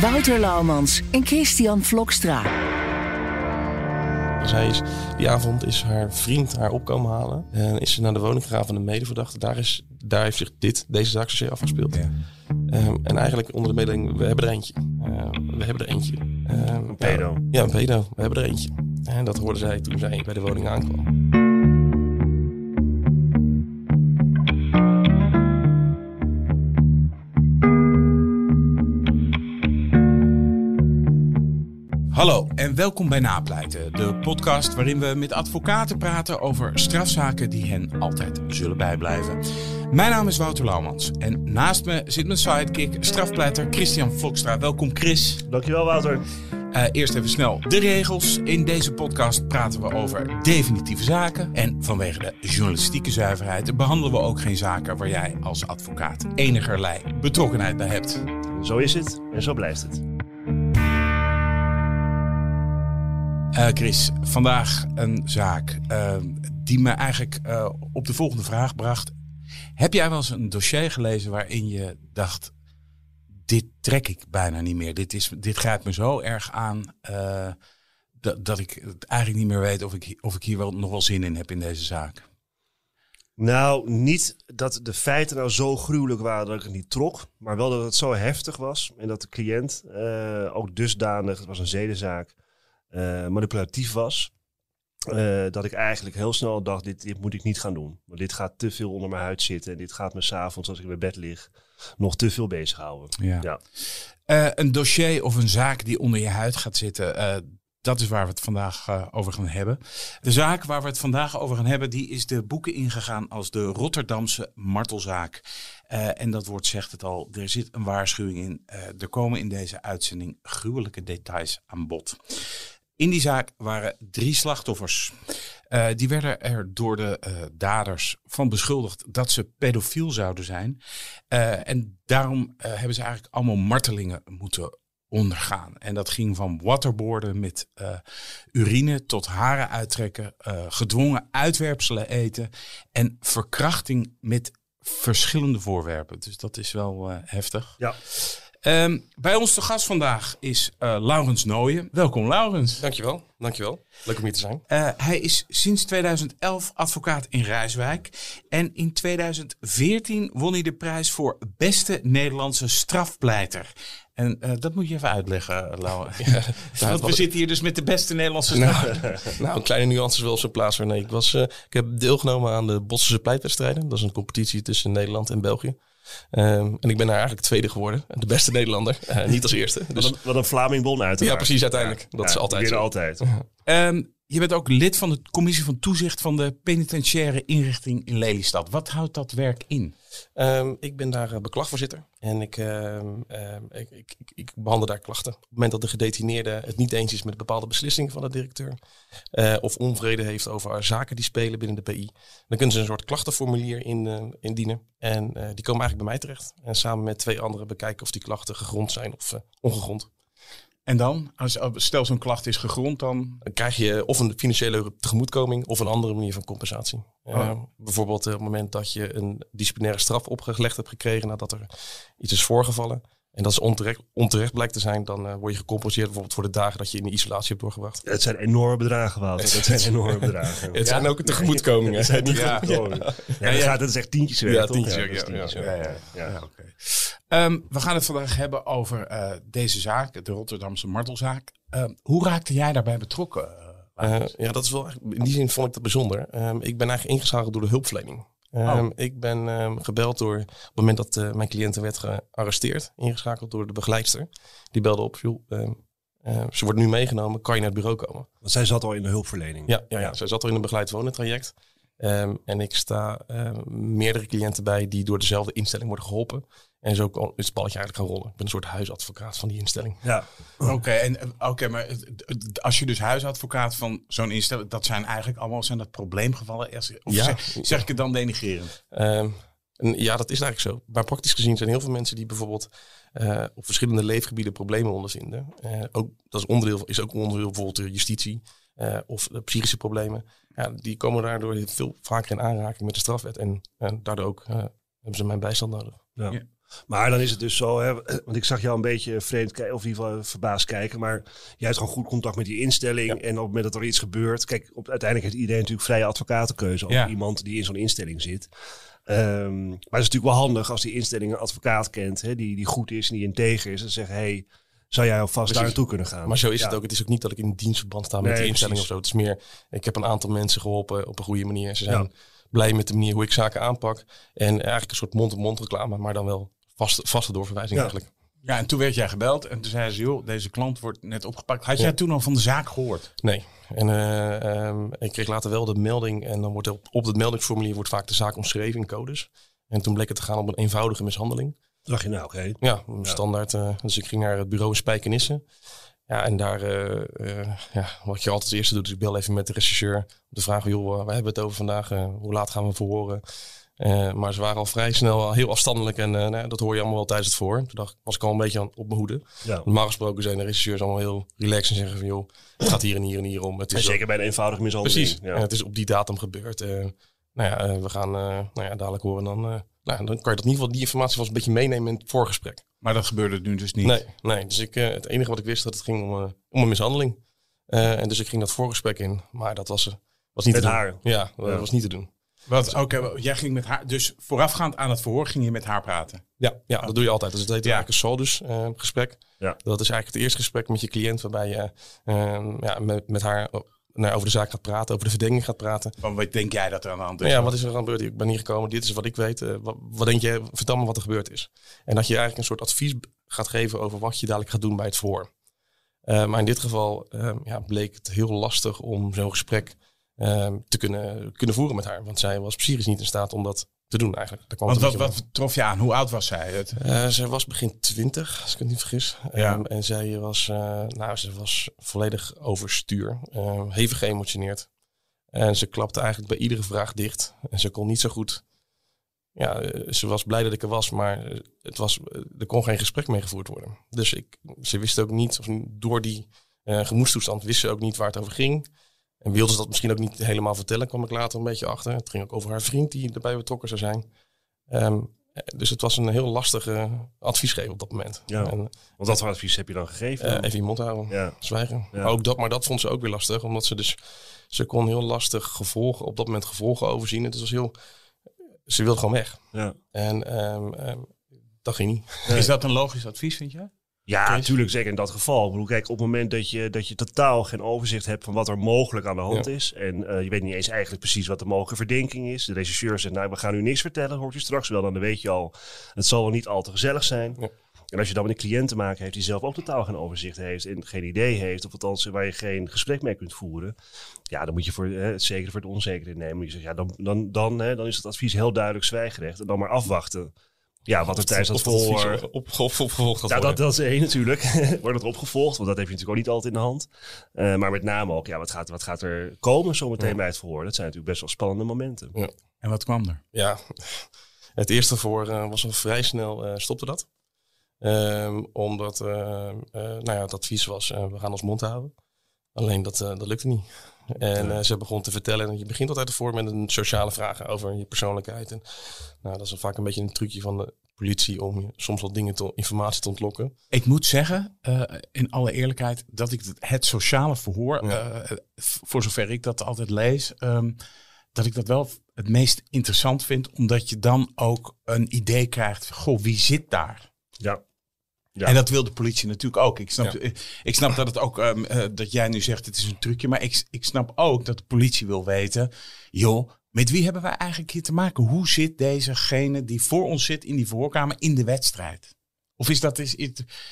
Wouter Laumans en Christian Vlokstra. Zij is, die avond is haar vriend haar opkomen halen. En is ze naar de woning gegaan van de medeverdachte. Daar, is, daar heeft zich dit, deze zaak zozeer afgespeeld. Ja. Um, en eigenlijk onder de mededeling, we hebben er eentje. Um, we hebben er eentje. Um, een pedo. Ja, een pedo. We hebben er eentje. En dat hoorde zij toen zij bij de woning aankwam. Hallo en welkom bij Napleiten, de podcast waarin we met advocaten praten over strafzaken die hen altijd zullen bijblijven. Mijn naam is Wouter Laumans en naast me zit mijn sidekick, strafpleiter Christian Vlokstra. Welkom Chris. Dankjewel Wouter. Uh, eerst even snel de regels. In deze podcast praten we over definitieve zaken. En vanwege de journalistieke zuiverheid behandelen we ook geen zaken waar jij als advocaat enigerlei betrokkenheid bij hebt. Zo is het en zo blijft het. Uh, Chris, vandaag een zaak uh, die me eigenlijk uh, op de volgende vraag bracht. Heb jij wel eens een dossier gelezen waarin je dacht: dit trek ik bijna niet meer. Dit, is, dit grijpt me zo erg aan dat, dat ik het eigenlijk niet meer weet of ik, of ik hier wel, nog wel zin in heb in deze zaak? Nou, niet dat de feiten nou zo gruwelijk waren dat ik het niet trok. Maar wel dat het zo heftig was. En dat de cliënt ook dusdanig, het was een zedenzaak manipulatief was. Uh, dat ik eigenlijk heel snel dacht, dit, dit, moet ik niet gaan doen. Want dit gaat te veel onder mijn huid zitten. En dit gaat me s'avonds, als ik in mijn bed lig, nog te veel bezighouden. Ja. ja. Uh, een dossier of een zaak die onder je huid gaat zitten, dat is waar we het vandaag over gaan hebben. De zaak waar we het vandaag over gaan hebben, die is de boeken ingegaan als de Rotterdamse martelzaak. En dat woord zegt het al, er zit een waarschuwing in. Er komen in deze uitzending gruwelijke details aan bod. In die zaak waren drie slachtoffers. Uh, die werden er door de uh, daders van beschuldigd dat ze pedofiel zouden zijn. Uh, en daarom hebben ze eigenlijk allemaal martelingen moeten ondergaan. En dat ging van waterboarden met urine tot haren uittrekken, gedwongen uitwerpselen eten en verkrachting met verschillende voorwerpen. Dus dat is wel heftig. Ja. Um, bij ons te gast vandaag is uh, Laurens Nooyen. Welkom Laurens. Dankjewel, dankjewel. Leuk om hier te zijn. Uh, hij is sinds 2011 advocaat in Rijswijk. En in 2014 won hij de prijs voor beste Nederlandse strafpleiter. En uh, dat moet je even uitleggen, Laurens. Ja, Want we zitten hier dus met de beste Nederlandse nou, nou, een kleine nuance is wel op zijn plaats. Nee, ik, was, ik heb deelgenomen aan de Bossische pleitwedstrijden. Dat is een competitie tussen Nederland en België. Um, en ik ben daar eigenlijk tweede geworden. De beste Nederlander. Uh, niet als eerste. Dus... Wat, een, wat een Vlaming won uiteraard. Ja, precies, uiteindelijk. Ja, dat ja, is altijd zo. altijd. Um, je bent ook lid van de commissie van toezicht van de penitentiaire inrichting in Lelystad. Wat houdt dat werk in? Um, ik ben daar beklagvoorzitter en ik, um, um, ik, ik, ik, behandel daar klachten. Op het moment dat de gedetineerde het niet eens is met bepaalde beslissingen van de directeur uh, of onvrede heeft over zaken die spelen binnen de PI, dan kunnen ze een soort klachtenformulier in, uh, indienen en die komen eigenlijk bij mij terecht. En samen met twee anderen bekijken of die klachten gegrond zijn of ongegrond. En dan, als, stel zo'n klacht is gegrond, dan... dan krijg je of een financiële tegemoetkoming of een andere manier van compensatie. Oh. Uh, bijvoorbeeld op het moment dat je een disciplinaire straf opgelegd hebt gekregen nadat er iets is voorgevallen. En dat is onterecht, onterecht blijkt te zijn, dan uh, word je gecompenseerd bijvoorbeeld voor de dagen dat je in de isolatie hebt doorgebracht. Het zijn enorme bedragen, Wouter. Het zijn enorme bedragen. het zijn ook tegemoetkomingen. het zijn niet ja. ja. ja. ja. gaat het echt tientjes Ja, tientjes. Ja, ja, ja. oké. Um, we gaan het vandaag hebben over uh, deze zaak, de Rotterdamse martelzaak. Uh, hoe raakte jij daarbij betrokken? Uh, ja, dat is wel, in die zin vond ik dat bijzonder. Um, ik ben eigenlijk ingeschakeld door de hulpverlening. Um, oh. Ik ben um, gebeld door, op het moment dat uh, mijn cliënten werd gearresteerd, ingeschakeld door de begeleidster. Die belde op, joh, um, uh, ze wordt nu meegenomen, kan je naar het bureau komen? Want zij zat al in de hulpverlening. Ja, ja, ja. zij zat al in een begeleid wonentraject. en ik sta meerdere cliënten bij die door dezelfde instelling worden geholpen. En zo kon- is het balletje eigenlijk gaan rollen. Ik ben een soort huisadvocaat van die instelling. Ja, Oké, en eh, oké, maar als je dus huisadvocaat van zo'n instelling, dat zijn eigenlijk allemaal zijn dat probleemgevallen. Of Ja. zeg, zeg ik het dan denigrerend? Ehm, ja, dat is eigenlijk zo. Maar praktisch gezien zijn heel veel mensen die bijvoorbeeld eh, op verschillende leefgebieden problemen ondervinden. Eh, ook, dat is, onderdeel, is ook onderdeel bijvoorbeeld de justitie eh, of de psychische problemen. Ja, die komen daardoor veel vaker in aanraking met de strafwet. En, en daardoor ook hebben ze mijn bijstand nodig. Ja. Ja. Maar dan is het dus zo, hè, want ik zag jou een beetje vreemd kijken, of in ieder geval verbaasd kijken. Maar jij hebt gewoon goed contact met die instelling. En op het moment dat er iets gebeurt, kijk, op, uiteindelijk heeft iedereen natuurlijk vrije advocatenkeuze Ja. iemand die in zo'n instelling zit. Ehm, maar het is natuurlijk wel handig als die instelling een advocaat kent, hè, die, die goed is en die integer is. En zeggen, hey, zou jij alvast daar naartoe kunnen gaan? Maar zo is Ja. het ook. Het is ook niet dat ik in dienstverband sta met Nee, die instelling precies. of zo. Het is meer, ik heb een aantal mensen geholpen op een goede manier. Ze zijn Ja. blij met de manier hoe ik zaken aanpak. En eigenlijk een soort mond-op-mond reclame, maar dan wel vaste, vaste doorverwijzing Ja. eigenlijk. Ja, en toen werd jij gebeld en toen zei ze, joh, deze klant wordt net opgepakt. Had Ja. jij toen al van de zaak gehoord? Nee. En eh, ehm, ik kreeg later wel de melding. En dan wordt er op, op het meldingsformulier wordt vaak de zaak omschreven in codes. En toen bleek het te gaan om een eenvoudige mishandeling. dacht je nou, oké. Ja, een standaard. eh, dus ik ging naar het bureau in Spijkenisse. Ja, en daar, eh, ja, wat je altijd als eerste doet, is ik bel even met de rechercheur. Om te vragen, joh, waar hebben we het over vandaag? Eh, hoe laat gaan we verhoren? Eh, maar ze waren al vrij snel al heel afstandelijk. En eh, nou, ja, dat hoor je allemaal wel tijdens het verhoor. Toen dacht, ik- was ik al een beetje aan, op mijn hoede. Ja. Normaal gesproken zijn de rechercheurs allemaal heel relaxed en zeggen van, joh, het gaat hier en hier en hier om. Het En is zeker bij een eenvoudige mishandeling. Precies. Ja. En het is op die datum gebeurd. Eh, nou ja, eh, we gaan eh, nou ja, dadelijk horen. Dan, eh, nou, dan kan je dat in ieder geval die informatie was een beetje meenemen in het voorgesprek. Maar dat gebeurde nu dus niet. Nee, nee. Dus ik, eh, het enige wat ik wist dat het ging om, eh, om een mishandeling. Eh, en dus ik ging dat voorgesprek in. Maar dat was, was niet Met te doen. haar? Ja, dat Ja. was niet te doen. Wat, oké, wel, jij ging met haar, dus voorafgaand aan het verhoor ging je met haar praten. Ja, ja dat doe je altijd. Dus het heet Ja. eigenlijk een SOLDUS eh, gesprek. Ja. Dat is eigenlijk het eerste gesprek met je cliënt waarbij je eh, ja, met, met haar nou, over de zaak gaat praten, over de verdenking gaat praten. Van wat denk jij dat er aan de hand is? ja, wat is er aan gebeurd? Ik ben hier gekomen, dit is wat ik weet. Eh, wat, wat denk je? Vertel me wat er gebeurd is. En dat je eigenlijk een soort advies gaat geven over wat je dadelijk gaat doen bij het verhoor. Eh, maar in dit geval eh, ja, bleek het heel lastig om zo'n gesprek te kunnen, kunnen voeren met haar. Want zij was psychisch niet in staat om dat te doen eigenlijk. Daar kwam Want wat, wat trof je aan? Hoe oud was zij? Het. Eh, zij was begin twintig, als ik het niet vergis. Ja. Ehm, en zij was, eh, nou, ze was volledig overstuur. eh, hevig geëmotioneerd. En ze klapte eigenlijk bij iedere vraag dicht. En ze kon niet zo goed. Ja, ze was blij dat ik er was, maar het was, er kon geen gesprek mee gevoerd worden. Dus ik, ze wist ook niet, of door die gemoedstoestand, wist ze ook niet waar het over ging. En wilde ze dat misschien ook niet helemaal vertellen, kwam ik later een beetje achter. Het ging ook over haar vriend die erbij betrokken zou zijn. Ehm, eh, dus het was een heel lastige adviesgever op dat moment. Ja. En Want wat voor advies heb je dan gegeven? eh, even je mond houden, ja. zwijgen. Ja. Ook dat, maar dat vond ze ook weer lastig, omdat ze dus ze kon heel lastig gevolgen op dat moment gevolgen overzien. Het was heel, ze wilde gewoon weg. Ja. En ehm, ehm, dat ging niet. Is dat een logisch advies, vind je? Ja, natuurlijk, zeker in dat geval. Ik bedoel, kijk, op het moment dat je, dat je totaal geen overzicht hebt van wat er mogelijk aan de hand Ja. is. En eh, je weet niet eens eigenlijk precies wat de mogelijke verdenking is. De regisseur zegt, nou, we gaan u niks vertellen, hoort u straks wel. Dan weet je al, het zal wel niet al te gezellig zijn. Ja. En als je dan met een cliënt te maken heeft die zelf ook totaal geen overzicht heeft en geen idee heeft, of althans waar je geen gesprek mee kunt voeren, ja, dan moet je voor, hè, het zekere voor het onzekere nemen. Je zegt, ja, dan, dan, dan, hè, dan is het advies heel duidelijk zwijgerecht en dan maar afwachten. Ja, wat er tijdens dat op, opgevolgd gaat Ja, dat, is één natuurlijk. Wordt het opgevolgd? Want dat heb je natuurlijk ook niet altijd in de hand. Eh, maar met name ook, ja, wat gaat, wat gaat er komen zometeen Ja. bij het verhoor? Dat zijn natuurlijk best wel spannende momenten. En wat kwam er? Ja, het eerste voor eh, was al vrij snel eh, stopte dat. Ehm, omdat eh, eh, nou ja, het advies was, eh, we gaan ons mond houden. Alleen dat, eh, dat lukte niet. En eh, ze begon te vertellen, en je begint altijd ervoor met een sociale vragen over je persoonlijkheid. En, nou, dat is vaak een beetje een trucje van de politie om je soms wat dingen, te, informatie te ontlokken. Ik moet zeggen, eh, in alle eerlijkheid, dat ik het, sociale verhoor, Ja. voor zover ik dat altijd lees, ehm, dat ik dat wel het meest interessant vind, omdat je dan ook een idee krijgt, goh, wie zit daar? Ja. Ja. En dat wil de politie natuurlijk ook. Ik snap, Ja. ik, ik snap dat het ook, ehm, eh, dat jij nu zegt, het is een trucje, maar ik, ik snap ook dat de politie wil weten, joh, met wie hebben wij eigenlijk hier te maken? Hoe zit dezegene die voor ons zit in die verhoorkamer in de wedstrijd? Of is dat, is,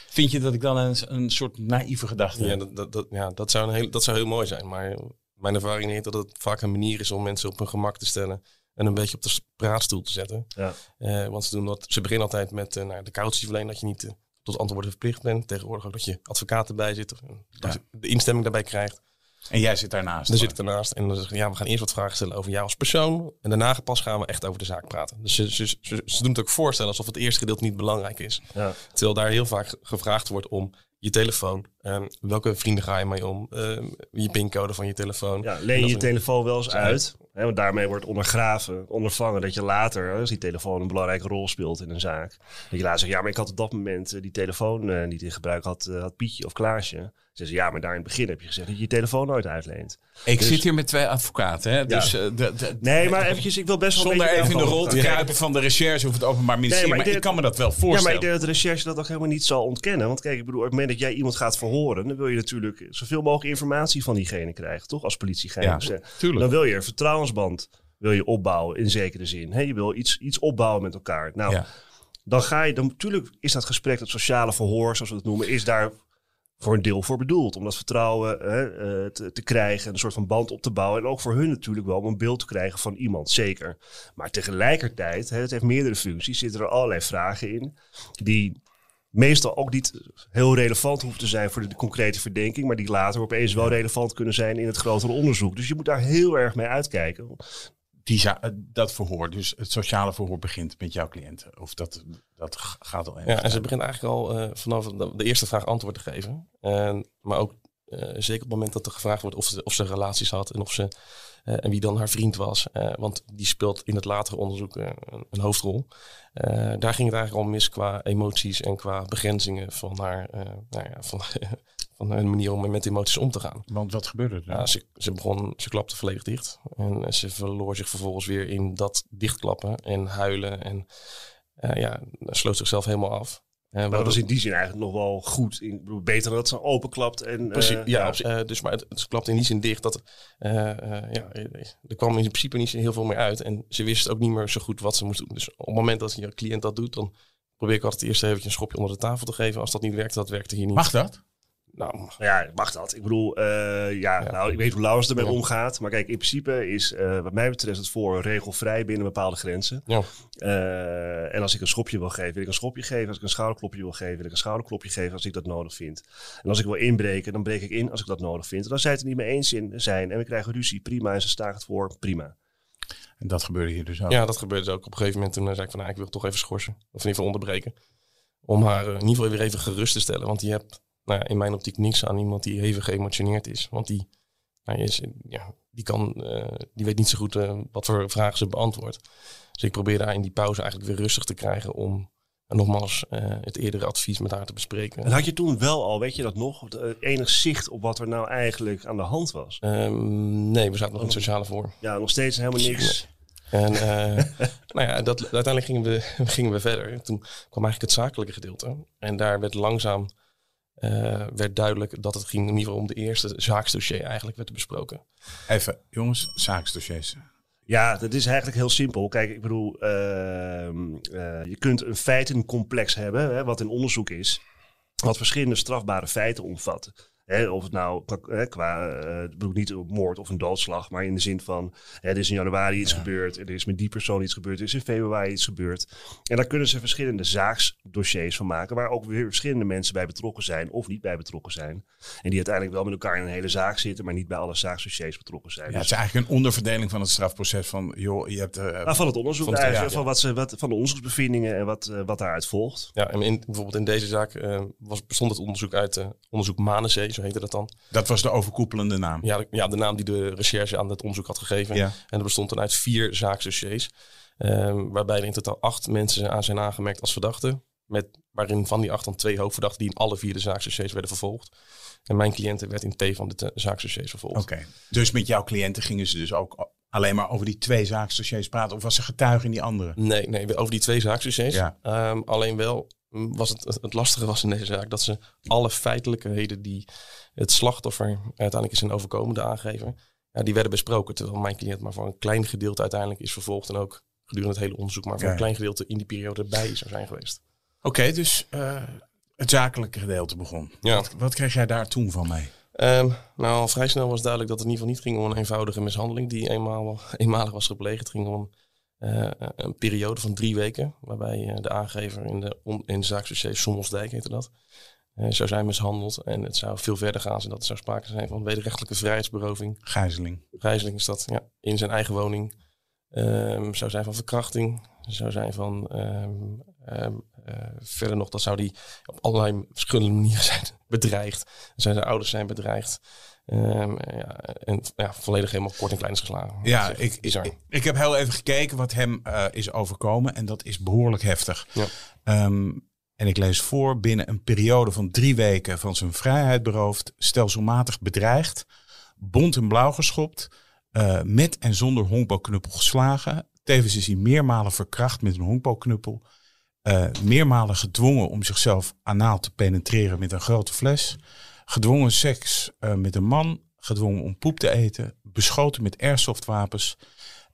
vind je dat ik dan een, een soort naïeve gedachte Ja, heb? dat, dat, dat, ja dat, zou een heel, dat zou heel mooi zijn. Maar mijn ervaring is dat het vaak een manier is om mensen op hun gemak te stellen. en een beetje op de praatstoel te zetten. Ja. Eh, want ze, doen dat, ze beginnen altijd met uh, nou, de cautie verlenen dat je niet uh, tot antwoorden verplicht bent. Tegenwoordig ook dat je advocaat erbij zit. Dat ja. je de instemming daarbij krijgt. En jij zit daarnaast? Dan zit ik daarnaast. En dan zeggen ja, we gaan eerst wat vragen stellen over jou als persoon. En daarna pas gaan we echt over de zaak praten. Dus ze, ze, ze, ze doen het ook voorstellen alsof het eerste gedeelte niet belangrijk is. Ja. Terwijl daar heel vaak gevraagd wordt om je telefoon. Um, welke vrienden ga je mee om? Um, je pincode van je telefoon. Ja, leen je je telefoon wel eens uit. Hè, want daarmee wordt ondergraven, ondervangen dat je later, als die telefoon een belangrijke rol speelt in een zaak. Dat je later zegt, ja, maar ik had op dat moment uh, die telefoon uh, niet in gebruik, had, uh, had Pietje of Klaasje. Ze zeggen, ja, maar daar in het begin heb je gezegd dat je je telefoon nooit uitleent. Ik dus, zit hier met twee advocaten, hè? Dus, ja. de, de, nee, maar eventjes, ik wil best wel Zonder even in de rol te kruipen van de recherche of het openbaar ministerie, nee, maar, maar ik, kan me dat wel voorstellen. Ja, maar ik denk dat de recherche dat ook helemaal niet zal ontkennen. Want kijk, ik bedoel, op het moment dat jij iemand gaat verhoren, dan wil je natuurlijk zoveel mogelijk informatie van diegene krijgen, toch? Als politiegeheim. Ja, tuurlijk. Dan wil je een vertrouwensband wil je opbouwen in zekere zin. He, je wil iets, iets opbouwen met elkaar. Nou, ja. dan ga je, dan natuurlijk is dat gesprek, dat sociale verhoor, zoals we het noemen, is daar voor een deel voor bedoeld. Om dat vertrouwen hè, te, te, krijgen, een soort van band op te bouwen. En ook voor hun natuurlijk wel om een beeld te krijgen van iemand, zeker. Maar tegelijkertijd, hè, het heeft meerdere functies, zitten er allerlei vragen in die meestal ook niet heel relevant hoeven te zijn voor de, concrete verdenking, maar die later opeens wel relevant kunnen zijn in het grotere onderzoek. Dus je moet daar heel erg mee uitkijken. Die, dat verhoor, dus het sociale verhoor begint met jouw cliënten. Of dat, dat gaat al Ja, en ze begint eigenlijk al uh, vanaf de, eerste vraag antwoord te geven. En, maar ook uh, zeker op het moment dat er gevraagd wordt of ze, of ze relaties had en of ze uh, en wie dan haar vriend was. Uh, want die speelt in het latere onderzoek uh, een, een, hoofdrol. daar ging het eigenlijk al mis qua emoties en qua begrenzingen van haar, nou ja, van, van hun manier om met emoties om te gaan. Want wat gebeurde er? Ja, ze, ze, begon, ze klapte volledig dicht. En ze verloor zich vervolgens weer in dat dichtklappen en huilen. En ja, sloot zichzelf helemaal af. Uh, maar dat is in die zin eigenlijk nog wel goed. In, beter dat ze openklapt. En, Precies, uh, ja, ja. Uh, dus, maar het, het klapt in die zin dicht dat ja, er kwam in principe niet heel veel meer uit. En ze wist ook niet meer zo goed wat ze moest doen. Dus op het moment dat je cliënt dat doet, dan probeer ik altijd eerst even een schopje onder de tafel te geven. Als dat niet werkt, dat werkte hier niet. Mag dat? Nou, ja, mag dat. Ik bedoel, uh, ja, ja, nou, ik weet hoe Laurens ermee ja. omgaat. Maar kijk, in principe is uh, wat mij betreft het voor regelvrij binnen bepaalde grenzen. Ja. Uh, en als ik een schopje wil geven, wil ik een schopje geven. Als ik een schouderklopje wil geven, wil ik een schouderklopje geven als ik dat nodig vind. En als ik wil inbreken, dan breek ik in als ik dat nodig vind. En als zij het er niet mee eens in zijn en we krijgen ruzie, prima. En ze staat het voor, prima. En dat gebeurde hier dus ook? Ja, dat gebeurde ook. Op een gegeven moment toen zei ik van, nou, ik wil toch even schorsen. Of in ieder geval onderbreken. Om haar in ieder geval weer even gerust te stellen. Want je hebt nou ja, in mijn optiek niks aan iemand die even geëmotioneerd is. Want die, nou, is, ja, die, kan, uh, die weet niet zo goed uh, wat voor vragen ze beantwoordt. Dus ik probeer daar in die pauze eigenlijk weer rustig te krijgen om en nogmaals uh, het eerdere advies met haar te bespreken. En had je toen wel al, weet je dat nog, enig zicht op wat er nou eigenlijk aan de hand was? Um, nee, we zaten nog in het sociale voor. Ja, nog steeds helemaal niks. En nou ja, dat, uiteindelijk gingen we, gingen we verder. Toen kwam eigenlijk het zakelijke gedeelte. En daar werd langzaam uh, werd duidelijk dat het ging in ieder geval om de eerste zaaksdossier eigenlijk werd besproken. Even, jongens, zaaksdossiers. Ja, dat is eigenlijk heel simpel. Kijk, ik bedoel, uh, uh, je kunt een feitencomplex hebben, hè, wat in onderzoek is, wat verschillende strafbare feiten omvat. Hè, of het nou hè, qua, uh, bedoel niet een moord of een doodslag, maar in de zin van, hè, er is in januari iets ja. gebeurd, er is met die persoon iets gebeurd, er is in februari iets gebeurd. En daar kunnen ze verschillende zaaksdossiers van maken, waar ook weer verschillende mensen bij betrokken zijn of niet bij betrokken zijn. En die uiteindelijk wel met elkaar in een hele zaak zitten, maar niet bij alle zaaksdossiers betrokken zijn. Ja, dus, het is eigenlijk een onderverdeling van het strafproces van, joh, je hebt... Uh, nou, van het onderzoek van, eigenlijk, ja, van, wat ze, wat, van de onderzoeksbevindingen en wat, uh, wat daaruit volgt. Ja, en in, bijvoorbeeld in deze zaak was, bestond het onderzoek uit onderzoek Manenzee, zo heette dat dan. Dat was de overkoepelende naam? Ja, de, ja, de naam die de recherche aan het onderzoek had gegeven. Ja. En dat bestond dan uit vier zaaksdossiers. Um, waarbij er in totaal acht mensen aan zijn aangemerkt als verdachten. Met, waarin van die acht dan twee hoofdverdachten die in alle vier de zaaksdossiers werden vervolgd. En mijn cliënten werd in T van de zaaksdossiers vervolgd. Oké, okay. dus met jouw cliënten gingen ze dus ook alleen maar over die twee zaaksdossiers praten? Of was er getuige in die andere? Nee, nee over die twee zaaksdossiers. Ja. Um, alleen wel was het, het lastige was in deze zaak dat ze alle feitelijkheden die het slachtoffer uiteindelijk is een overkomende aangeven, ja, die werden besproken. Terwijl mijn cliënt maar voor een klein gedeelte uiteindelijk is vervolgd en ook gedurende het hele onderzoek maar voor ja. een klein gedeelte in die periode erbij zou zijn geweest. Oké, okay, dus uh, het zakelijke gedeelte begon. Ja. Wat, wat kreeg jij daar toen van mee? Ehm, nou, al vrij snel was duidelijk dat het in ieder geval niet ging om een eenvoudige mishandeling die eenmaal, eenmalig was gepleegd. Het ging om eh, een periode van drie weken, waarbij eh, de aangever in de, on, in de Sommelsdijk heette dat, eh, zou zijn mishandeld. En het zou veel verder gaan, zodat er zou sprake zijn van wederrechtelijke vrijheidsberoving. Gijzeling. Gijzeling is dat, ja, in zijn eigen woning. Ehm, zou zijn van verkrachting, zou zijn van ehm, ehm, verder nog, dat zou die op allerlei verschillende manieren zijn bedreigd. Zijn zijn ouders zijn bedreigd. Um, ja, en ja, volledig helemaal kort en klein is geslagen. Ja, ik, ik, ik, heb heel even gekeken wat hem uh, is overkomen. En dat is behoorlijk heftig. Ja. Um, en ik lees voor, binnen een periode van drie weken van zijn vrijheid beroofd, stelselmatig bedreigd, bont en blauw geschopt, uh, met en zonder honkbalknuppel geslagen. Tevens is hij meermalen verkracht met een honkbalknuppel. Uh, meermalen gedwongen om zichzelf anaal te penetreren met een grote fles gedwongen seks uh, met een man, gedwongen om poep te eten, beschoten met airsoftwapens,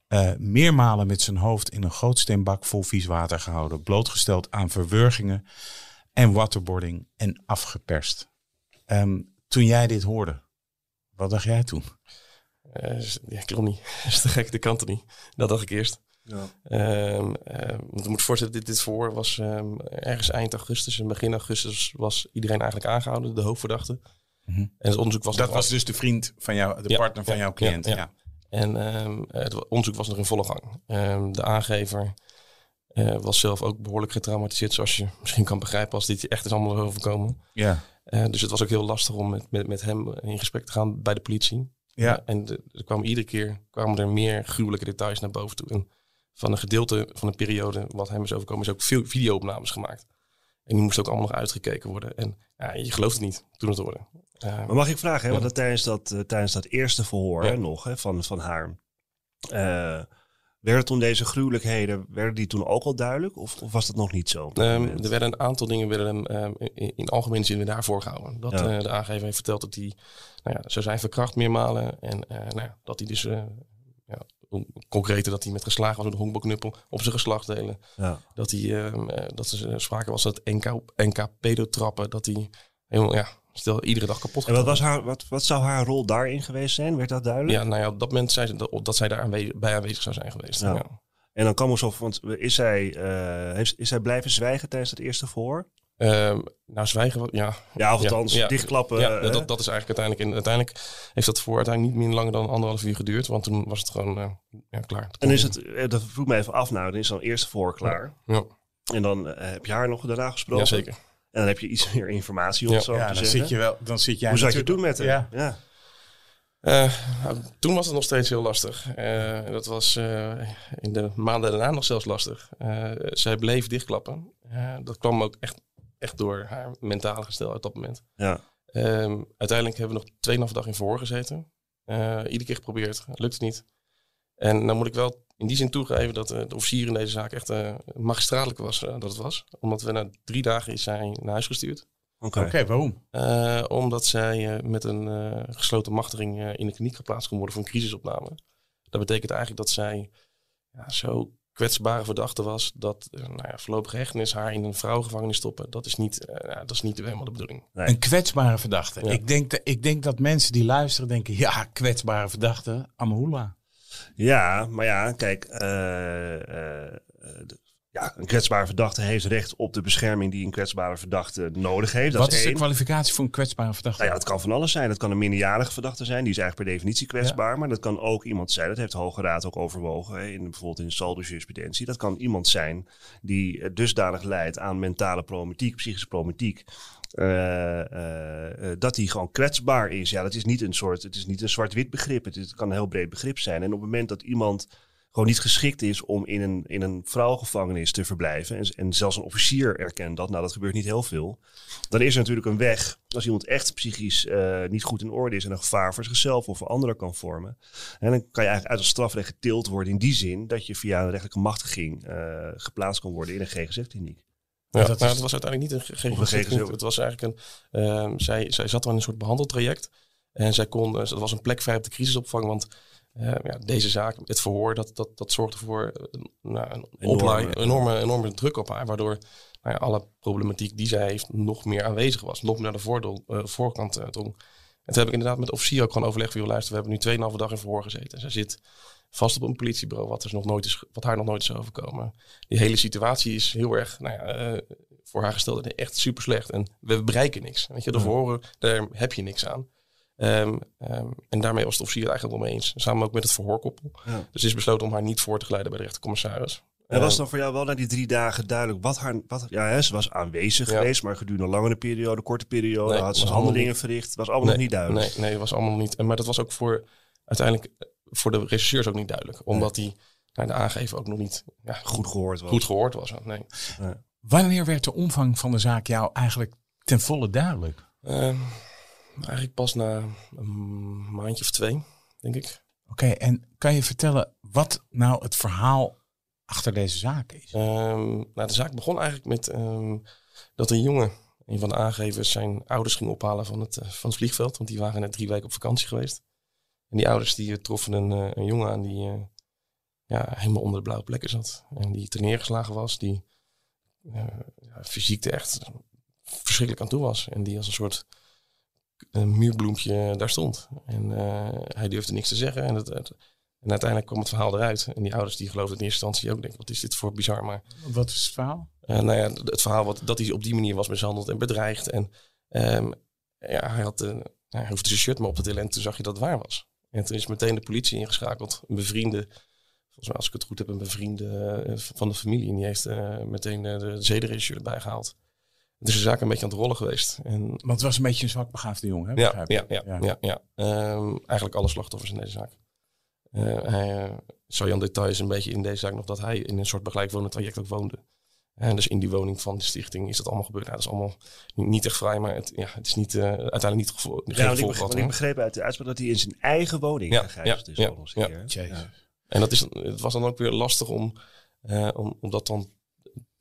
uh, meermalen met zijn hoofd in een grootsteenbak vol vies water gehouden, blootgesteld aan verwurgingen en waterboarding en afgeperst. Um, toen jij dit hoorde, wat dacht jij toen? Ja, klopt niet. Dat is de kant er niet. Dat dacht ik eerst. Ja. Um, want je moet voorstellen, dit, dit voor was um, ergens eind augustus en begin augustus was iedereen eigenlijk aangehouden, de hoofdverdachte. Mm -hmm. En het onderzoek was dat was dus de vriend van jou, de ja, partner van jouw cliënt. Ja, En um, het onderzoek was nog in volle gang. de aangever uh, was zelf ook behoorlijk getraumatiseerd, zoals je misschien kan begrijpen als dit echt is allemaal overkomen. Ja. Uh, dus het was ook heel lastig om met, met, met hem in gesprek te gaan bij de politie. Ja. en de, er kwamen iedere keer kwamen er meer gruwelijke details naar boven toe. En van een gedeelte van een periode wat hem is overkomen, is ook veel videoopnames gemaakt. En die moesten ook allemaal nog uitgekeken worden. En ja, je gelooft het niet toen het hoorde. Uh, maar mag ik vragen, hè, want dat tijdens, dat, uh, tijdens dat eerste verhoor ja. nog hè, van, van haar, uh, werden toen deze gruwelijkheden, werden die toen ook al duidelijk? Of, of was dat nog niet zo? Um, er werden een aantal dingen werden, um, in, in algemene zin weer daarvoor gehouden. Dat ja. de aangever heeft verteld dat hij, nou ja, zo zijn verkracht meermalen. En nou ja, dat hij dus ja, concreter dat hij met geslagen was met een honkbalknuppel op zijn geslachtdelen. Ja. Dat, hij, uh, dat er sprake was dat NK, NK pedotrappen, dat hij helemaal, ja, stel iedere dag kapot En wat, was haar, wat, wat zou haar rol daarin geweest zijn? Werd dat duidelijk? Ja, nou ja, op dat moment zei ze dat, dat zij daar aanwe bij aanwezig zou zijn geweest. Ja. Ja. En dan kan we zo, want is zij, uh, heeft, is zij blijven zwijgen tijdens het eerste verhoor? Um, nou, zwijgen, ja. Ja, althans, ja, dichtklappen. Ja, dat, dat is eigenlijk uiteindelijk... In, uiteindelijk heeft dat voor uiteindelijk niet meer langer dan anderhalf uur geduurd. Want toen was het gewoon uh, ja, klaar. En is het, dat vroeg mij even af, nou, dan is dan eerst voor klaar. Ja. En dan uh, heb je haar nog daarna gesproken. Jazeker. En dan heb je iets meer informatie of zo ja, dan zeggen. zit je wel, dan zit jij Hoe zat je toen met haar? Ja. ja. Uh, nou, toen was het nog steeds heel lastig. Uh, dat was uh, in de maanden daarna nog zelfs lastig. zij bleef dichtklappen. dat kwam ook echt echt door haar mentale gestel uit dat moment. Ja. Um, uiteindelijk hebben we nog tweeënhalve dag in verhoor gezeten. Uh, iedere keer geprobeerd, lukt het niet. En dan moet ik wel in die zin toegeven dat uh, de officier in deze zaak echt uh, magistraallijk was dat het was. Omdat we na drie dagen is zij naar huis gestuurd. Oké, okay. okay, waarom? omdat zij met een gesloten machtiging in de kliniek geplaatst kon worden voor een crisisopname. Dat betekent eigenlijk dat zij ja, zo kwetsbare verdachte was, dat uh, nou ja, voorlopige hechtenis haar in een vrouwengevangenis stoppen, dat is niet, uh, ja, dat is niet helemaal de bedoeling. Nee. Een kwetsbare verdachte. Ja. Ik, denk de, ik denk dat mensen die luisteren denken, ja, kwetsbare verdachte, Amahula. Ja, maar ja, kijk, uh, ja, een kwetsbare verdachte heeft recht op de bescherming die een kwetsbare verdachte nodig heeft. Dat Wat is, de kwalificatie voor een kwetsbare verdachte? Nou ja, het kan van alles zijn. Het kan een minderjarige verdachte zijn, die is eigenlijk per definitie kwetsbaar. Ja. Maar dat kan ook iemand zijn, dat heeft de Hoge Raad ook overwogen, in, bijvoorbeeld in de saldo-jurisprudentie. Dat kan iemand zijn die dusdanig leidt aan mentale problematiek, psychische problematiek. Uh, uh, uh, dat hij gewoon kwetsbaar is. Ja, dat is niet een soort, het is niet een zwart-wit begrip. Het, is, het kan een heel breed begrip zijn. En op het moment dat iemand gewoon niet geschikt is om in een, in een vrouwengevangenis te verblijven. En, en zelfs een officier erkent dat. Nou, dat gebeurt niet heel veel. Dan is er natuurlijk een weg. Als iemand echt psychisch uh, niet goed in orde is en een gevaar voor zichzelf of voor anderen kan vormen. En dan kan je eigenlijk uit het strafrecht getild worden in die zin dat je via een rechtelijke machtiging uh, geplaatst kan worden in een GGZ-kliniek. Ja, dat, nou, dat was uiteindelijk niet een GGZ. Het was eigenlijk een. Uh, zij, zij zat al in een soort behandeltraject. En zij kon, dat was een plek vrij op de crisisopvang. Want uh, ja, deze zaak, het verhoor, dat, dat, dat zorgde voor uh, nou, een enorme, enorme, enorme druk op haar. Waardoor nou ja, alle problematiek die zij heeft nog meer aanwezig was. Nog meer naar de voordeel, uh, voorkant drong. toen heb ik inderdaad met de officier ook gewoon overlegd van, luister, we hebben nu 2,5 dag in verhoor gezeten. En zij zit vast op een politiebureau, wat, er nog nooit is, wat haar nog nooit is overkomen. Die hele situatie is heel erg, nou ja, eh, voor haar gesteld echt super slecht. En we bereiken niks. Weet je, de verhoren, daar heb je niks aan. Ehm, ehm, en daarmee was de officier het eigenlijk wel mee eens. Samen ook met het verhoorkoppel. Ja. Dus is besloten om haar niet voor te geleiden bij de rechtercommissaris. En was Ehm, dan voor jou wel na die drie dagen duidelijk wat haar... Wat, ja, hè, ze was aanwezig Ja. geweest, maar gedurende een langere periode, korte periode, Nee, had ze handelingen verricht. was allemaal nog niet duidelijk. Nee, nee, was allemaal nog niet. En Maar dat was ook voor uiteindelijk eh, voor de regisseurs ook niet duidelijk. Omdat die nou, de aangeven ook nog niet ja, Goed gehoord was. goed gehoord was. Nee. Wanneer werd de omvang van de zaak jou eigenlijk ten volle duidelijk? Ehm, eigenlijk pas na een maandje of twee, denk ik. Oké, en kan je vertellen wat nou het verhaal achter deze zaak is? Ehm, nou, de zaak begon eigenlijk met ehm, dat een jongen, een van de aangevers, zijn ouders ging ophalen van het, eh, van het vliegveld. Want die waren net drie weken op vakantie geweest. En die ouders die eh, troffen een, eh, een jongen aan die ja, helemaal onder de blauwe plekken zat. En die neergeslagen was. Die ja, fysiek er echt verschrikkelijk aan toe was. En die als een soort eh, muurbloempje daar stond. En eh, hij durfde niks te zeggen. En, het, het- en uiteindelijk kwam het verhaal eruit. En die ouders die geloofden in eerste instantie ook. Denk, wat is dit voor bizar. Maar Wat is het verhaal? eh, nou ja, het verhaal wat, dat hij op die manier was mishandeld en bedreigd. En ehm, ja, hij, had, eh, hij hoefde zijn shirt maar op te tillen en toen zag je dat het waar was. En toen is meteen de politie ingeschakeld. Een bevriende, volgens mij als ik het goed heb, een bevriende van de familie. En die heeft meteen de zederegisseur erbij gehaald. Dus de zaak een beetje aan het rollen geweest. En Want het was een beetje een zwak begaafde jongen, hè? ja, ja, ja, ja. ja, Ehm, eigenlijk alle slachtoffers in deze zaak. Eh hij, eh, Sajan Detail is een beetje in deze zaak nog dat hij in een soort begeleid traject ook woonde. En dus in die woning van de stichting is dat allemaal gebeurd. Nou, dat is allemaal niet, echt vrij, maar het, ja, het is niet, eh, uiteindelijk niet gevo- geen Ja, want ik, begreep, gehad. want ik begreep uit de uitspraak dat hij in zijn eigen woning Ja, gegijzeld ja, is. ja, keer. En dat is, het was dan ook weer lastig om, eh, om, om dat dan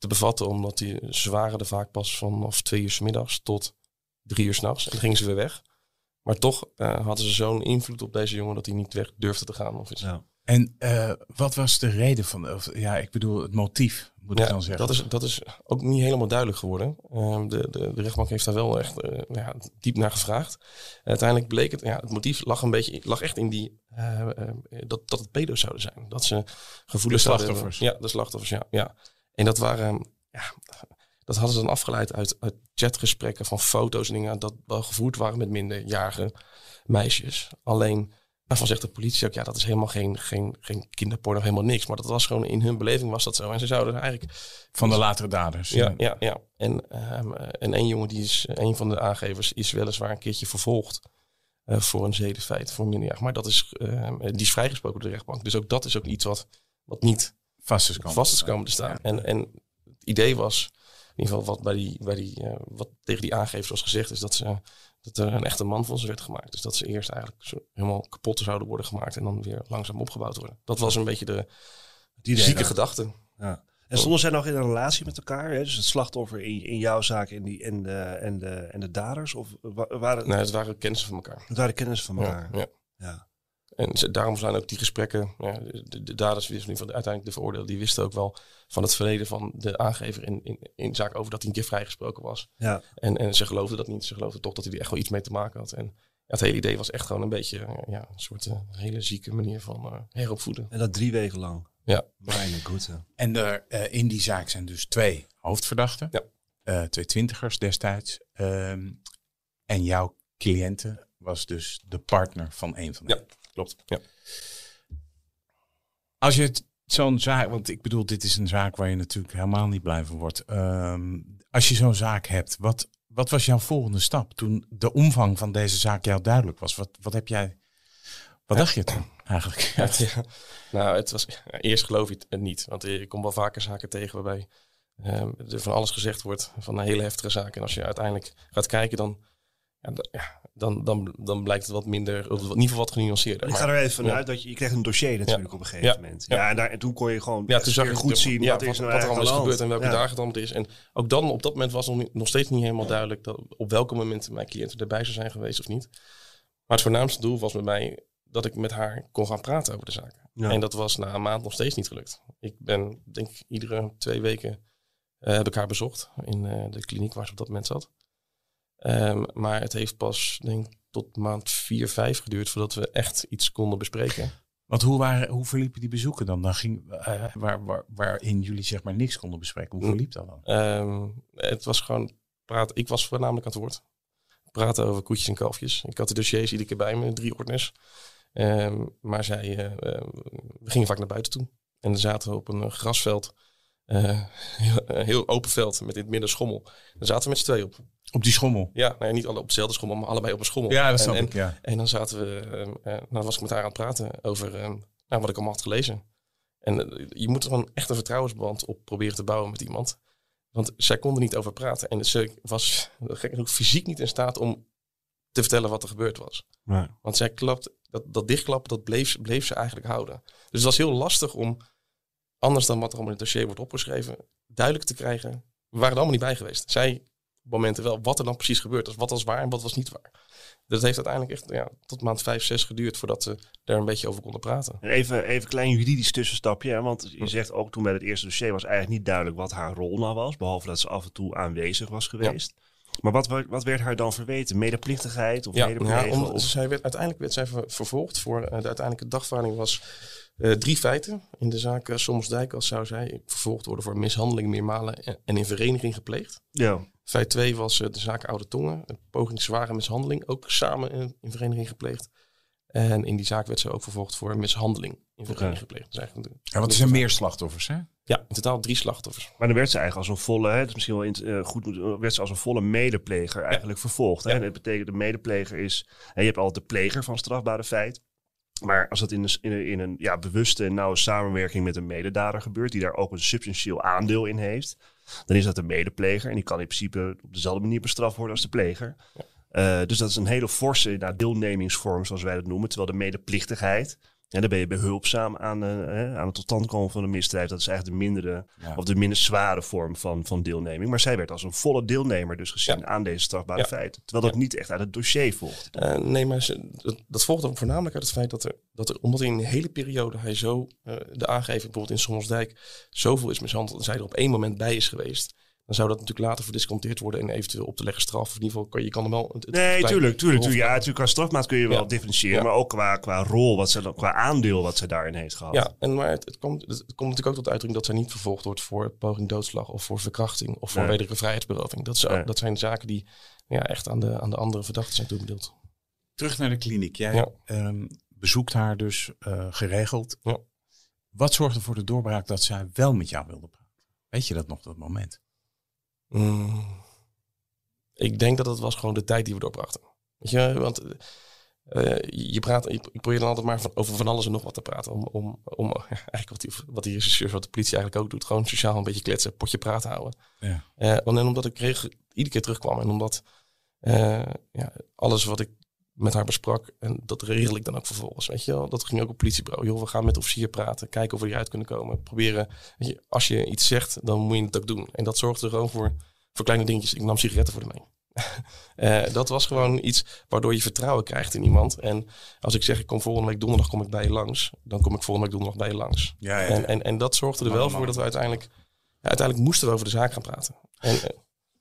te bevatten. Omdat die, ze waren er vaak pas vanaf twee uur 's middags tot drie uur s'nachts. En dan gingen ze weer weg. Maar toch eh, hadden ze zo'n invloed op deze jongen dat hij niet weg durfde te gaan. Of iets. Ja. En eh, wat was de reden van, of, ja, ik bedoel het motief, moet ik dan zeggen. dat is, dat is ook niet helemaal duidelijk geworden. Ehm, de, de, de rechtbank heeft daar wel echt eh, ja, diep naar gevraagd. uiteindelijk bleek het, ja, het motief lag een beetje, lag echt in die, dat, dat het pedo's zouden zijn. Dat ze gevoelens De slachtoffers. hebben. Ja, de slachtoffers, ja. ja. En dat waren, ja, dat hadden ze dan afgeleid uit, uit chatgesprekken van foto's en dingen dat wel gevoerd waren met minderjarige meisjes. Alleen, daarvan zegt de politie ook, ja, dat is helemaal geen, geen, geen kinderporno, helemaal niks. Maar dat was gewoon, in hun beleving was dat zo. En ze zouden eigenlijk Van de latere daders. ja, ja, ja. En, eh, en één jongen, die is, een van de aangevers, is weliswaar een keertje vervolgd eh, voor een zedenfeit, voor minderjarig. Maar dat is, ehm, die is vrijgesproken door de rechtbank. Dus ook dat is ook iets wat, wat niet Vast is komen. te staan. En, en het idee was, in ieder geval wat, bij die, bij die, eh, wat tegen die aangevers was gezegd, is dat, ze, dat er een echte man van ze werd gemaakt. Dus dat ze eerst eigenlijk zo helemaal kapot zouden worden gemaakt en dan weer langzaam opgebouwd worden. Dat was een beetje de Het idee zieke gedachte. Ja. En stonden zij nog in een relatie met elkaar? Hè? Dus het slachtoffer in, in jouw zaak en, die, en, de, en, de, en de daders? Of wa- waren, Nee, het waren kennissen van elkaar. het waren kennis van elkaar? Ja, ja. Ja. En daarom zijn ook die gesprekken, ja, de, de daders, wisten geval uiteindelijk de veroordeelden, die wisten ook wel van het verleden van de aangever in, in, in zaak over dat hij een keer vrijgesproken was. Ja. En, en ze geloofden dat niet. Ze geloofden toch dat hij er echt wel iets mee te maken had. En ja, het hele idee was echt gewoon een beetje eh, ja, een soort eh, hele zieke manier van eh, heropvoeden. En dat drie weken lang. Ja. Mijn goede. En er, eh, in die zaak zijn dus twee hoofdverdachten. Ja. Eh, twee twintigers destijds. Ehm, en jouw cliënte was dus de partner van een van hen. Ja, klopt. Ja. Als je het zo'n zaak, want ik bedoel, dit is een zaak waar je natuurlijk helemaal niet blij van wordt. Ehm, als je zo'n zaak hebt, wat, wat was jouw volgende stap toen de omvang van deze zaak jou duidelijk was? Wat, wat heb jij, wat dacht je toen eigenlijk? Ja, het- ja. Nou, het was, eerst geloof je het niet. Want ik kom wel vaker zaken tegen waarbij ehm, er van alles gezegd wordt. Van een hele heftige zaak. En als je uiteindelijk gaat kijken, dan, ja, dan, dan, dan blijkt het wat minder, of in ieder geval wat genuanceerder. Ik ga er even vanuit ja. dat je, je kreeg een dossier natuurlijk Ja. op een gegeven Ja. moment. Ja. En, daar, en toen kon je gewoon Ja, toen zag je goed zien wat, nou wat er allemaal is gebeurd en welke dagen het allemaal is. En ook dan, op dat moment was nog, nog steeds niet helemaal duidelijk dat, op welke momenten mijn cliënt erbij zou zijn geweest of niet. Maar het voornaamste doel was bij mij dat ik met haar kon gaan praten over de zaak. Ja. En dat was na een maand nog steeds niet gelukt. Ik ben, denk ik, iedere twee weken eh, heb ik haar bezocht in eh, de kliniek waar ze op dat moment zat. Ehm, maar het heeft pas, denk tot maand 4, 5 geduurd voordat we echt iets konden bespreken. Want hoe, waren, hoe verliepen die bezoeken dan? dan ging, eh, waar, waar, waarin jullie zeg maar niks konden bespreken. Hoe Mm. verliep dat dan? Ehm, het was gewoon praten. Ik was voornamelijk aan het woord. Praten over koetjes en kalfjes. Ik had de dossiers iedere keer bij me, drie ordners. Ehm, maar zij, eh, eh, we gingen vaak naar buiten toe. En dan zaten we op een grasveld. Eh, heel, een heel open veld met in het midden schommel. Daar zaten we met z'n tweeën op. Op die schommel. Ja, nou ja, niet alle op dezelfde schommel, maar allebei op een schommel. Ja, dat En- snap en, ik. Ja. En dan zaten we, eh, nou dan was ik met haar aan het praten over nou, wat ik allemaal had gelezen. En eh, je moet er gewoon echt een vertrouwensband op proberen te bouwen met iemand. Want zij kon er niet over praten. En ze was gek genoeg fysiek niet in staat om te vertellen wat er gebeurd was. Nee. Want zij klapt, dat, dat dichtklappen, dat bleef, bleef ze eigenlijk houden. Dus het was heel lastig om, anders dan wat er allemaal in het dossier wordt opgeschreven, duidelijk te krijgen. We waren er allemaal niet bij geweest. Zij op momenten wel wat er dan precies gebeurd was. Wat was waar en wat was niet waar. Dat heeft uiteindelijk echt ja, tot maand 5, 6 geduurd voordat we daar een beetje over konden praten. En even, even een klein juridisch tussenstapje. Hè? Want je zegt ook toen bij het eerste dossier was eigenlijk niet duidelijk wat haar rol nou was. Behalve dat ze af en toe aanwezig was geweest. Maar wat, wa- wat werd haar dan verweten? Medeplichtigheid of Ja, ja om, of- zij werd, uiteindelijk werd zij ver- vervolgd voor eh, de uiteindelijke dagvaarding was eh, drie feiten. In de zaak uh, Sommersdijk als zou zij vervolgd worden voor mishandeling, meermalen en, en in vereniging gepleegd. Ja, Feit 2 was de zaak Oude Tongen, een poging zware mishandeling, ook samen in, in vereniging gepleegd. En in die zaak werd ze ook vervolgd voor mishandeling in vereniging gepleegd. Dus eigenlijk de- Ja, want er zijn meer slachtoffers, hè? Ja, in totaal drie slachtoffers. maar dan werd ze eigenlijk als een volle, hè, het is misschien wel in, eh, goed, moet- werd ze als een volle medepleger eigenlijk vervolgd. Hè? Ja. En dat betekent de medepleger is, hè, je hebt altijd de pleger van strafbare feit. Maar als dat in een, in een, in een ja, bewuste en nauwe samenwerking met een mededader gebeurt, die daar ook een substantieel aandeel in heeft, dan is dat de medepleger. En die kan in principe op dezelfde manier bestraft worden als de pleger. Eh, dus dat is een hele forse nou, deelnemingsvorm, zoals wij dat noemen. Terwijl de medeplichtigheid, en dan ben je behulpzaam aan, hè, aan het tot stand komen van een misdrijf. Dat is eigenlijk de mindere Ja. of de minder zware vorm van, van deelneming. Maar zij werd als een volle deelnemer dus gezien Ja. aan deze strafbare Ja. feiten. Terwijl dat niet echt uit het dossier volgt. Eh, nee, maar ze, dat, dat volgt ook voornamelijk uit het feit dat er, dat er omdat in een hele periode hij zo, de aangever bijvoorbeeld in Sommelsdijk, zoveel is mishandeld en zij er op één moment bij is geweest, dan zou dat natuurlijk later verdisconteerd worden en eventueel op te leggen straf. Of in ieder geval, kan, je kan hem wel... Het, het Nee, klein- tuurlijk, tuurlijk. Ja, natuurlijk qua strafmaat kun je wel Ja. differentiëren. Ja. Maar ook qua, qua rol, wat ze, dan- qua aandeel wat ze daarin heeft gehad. Ja, en maar het, het, komt, het, komt natuurlijk ook tot uitdrukking dat zij niet vervolgd wordt voor poging doodslag of voor verkrachting of voor Nee. vrijheidsberoving. Dat, Nee. dat zijn zaken die ja, echt aan de, aan de andere verdachten zijn toebedeeld. Terug naar de kliniek. Jij Ja. ehm, bezoekt haar dus eh, geregeld. Ja. Wat zorgde voor de doorbraak dat zij wel met jou wilde praten? Weet je dat nog, dat moment? Mm, ik denk dat het was gewoon de tijd die we doorbrachten. Weet je, want eh, je, praat, je, probeert dan altijd maar van, over van alles en nog wat te praten. Om, om, om eigenlijk wat die, wat die rechercheurs, wat de politie eigenlijk ook doet. Gewoon sociaal een beetje kletsen, potje praten houden. Ja. Eh, want en omdat ik iedere keer terugkwam en omdat eh, ja, alles wat ik met haar besprak, en dat regel ik dan ook vervolgens. Weet je wel, dat ging ook op politiebureau. Joh, we gaan met de officier praten, kijken of we eruit kunnen komen. Proberen, weet je, als je iets zegt, dan moet je het ook doen. En dat zorgde er gewoon voor, voor kleine dingetjes. Ik nam sigaretten voor de mee. Eh, dat was gewoon iets waardoor je vertrouwen krijgt in iemand. En als ik zeg, ik kom volgende week donderdag kom ik bij je langs, dan kom ik volgende week donderdag bij je langs. Ja, En, en, en dat zorgde er wel voor dat we uiteindelijk, ja, uiteindelijk moesten we over de zaak gaan praten. En, eh,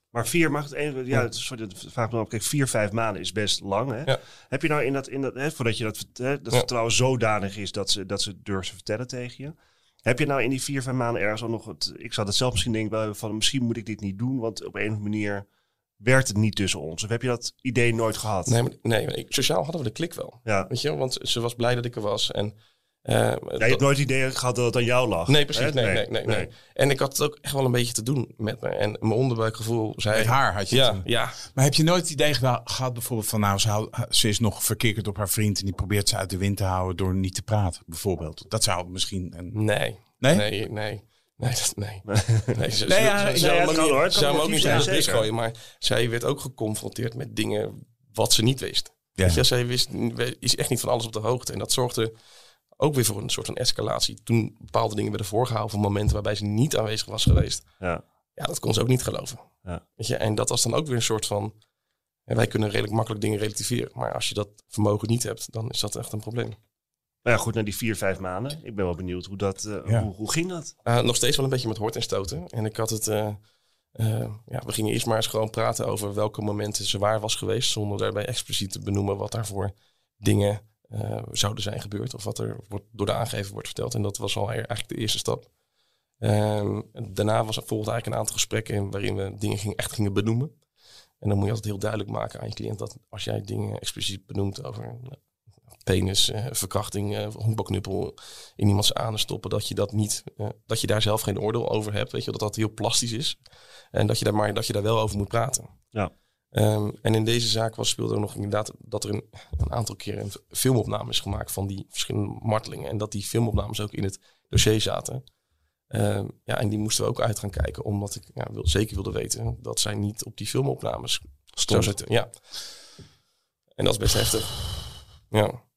Maar vier, mag het even, ja, het- sorry, dat vraag me op. Kijk, vier, vijf maanden is best lang. Hè? Ja. Heb je nou in dat, in dat hè, voordat je dat, hè, dat Ja. vertrouwen zodanig is dat ze, dat ze durven vertellen tegen je? Heb je nou in die vier, vijf maanden ergens al nog het, ik zou dat zelf misschien denken wel van, misschien moet ik dit niet doen, want op een of andere manier werkt het niet tussen ons. Of heb je dat idee nooit gehad? nee, maar, nee maar ik- sociaal hadden we de klik wel. Ja. Weet je, want ze was blij dat ik er was. En, eh, Ja, je hebt nooit het idee gehad dat het aan jou lag. Nee, precies. Nee, nee, nee, nee, En ik had het ook echt wel een beetje te doen met me. En mijn onderbuikgevoel zei... Met haar had je Ja, het. ja. Maar heb je nooit het idee gehad bijvoorbeeld van... nou, ze, ze is nog verkeerd op haar vriend... en die probeert ze uit de wind te houden door niet te praten, bijvoorbeeld. Dat zou misschien... Een... Nee. Nee? Nee, nee. Nee, dat, nee. nee ze, Nee, ja, ze, ik- ze ja, zou hem ook niet- het ze kan zou hem ook niet motief in de gooien. Maar zij werd ook geconfronteerd met dingen wat ze niet wist. Ja. Weet je, zij wist, is echt niet van alles op de hoogte. En dat zorgde ook weer voor een soort van escalatie. Toen bepaalde dingen werden voorgehouden voor momenten waarbij ze niet aanwezig was geweest. Ja. Ja, dat kon ze ook niet geloven. Ja. Weet je, en dat was dan ook weer een soort van... ja, wij kunnen redelijk makkelijk dingen relativeren. Maar als je dat vermogen niet hebt, dan is dat echt een probleem. Maar ja, goed, naar die vier, vijf maanden. Ik ben wel benieuwd hoe dat, eh, Ja. hoe, hoe ging dat? Uh, nog steeds wel een beetje met hoort en stoten. En ik had het... eh, eh, ja, we gingen eerst maar eens gewoon praten over welke momenten ze waar was geweest. Zonder daarbij expliciet te benoemen wat daarvoor dingen eh, zouden zijn gebeurd. Of wat er wordt, door de aangever wordt verteld. En dat was al eigenlijk de eerste stap. Ehm, daarna was er volgde eigenlijk een aantal gesprekken waarin we dingen gingen, echt gingen benoemen. En dan moet je altijd heel duidelijk maken aan je cliënt dat als jij dingen expliciet benoemt over nou, penis, eh, verkrachting, eh, honkbalknuppel in iemands anus stoppen, dat je dat niet, eh, dat je daar zelf geen oordeel over hebt, weet je, dat dat heel plastisch is en dat je daar maar dat je daar wel over moet praten. Ja. Ehm, en in deze zaak was speelde er nog inderdaad dat er een, een aantal keren een filmopname is gemaakt van die verschillende martelingen en dat die filmopnames ook in het dossier zaten. Ehm, ja, en die moesten we ook uit gaan kijken, omdat ik ja, wil, zeker wilde weten dat zij niet op die filmopnames Stond. zou zitten. Ja. En dat is best heftig. Ja.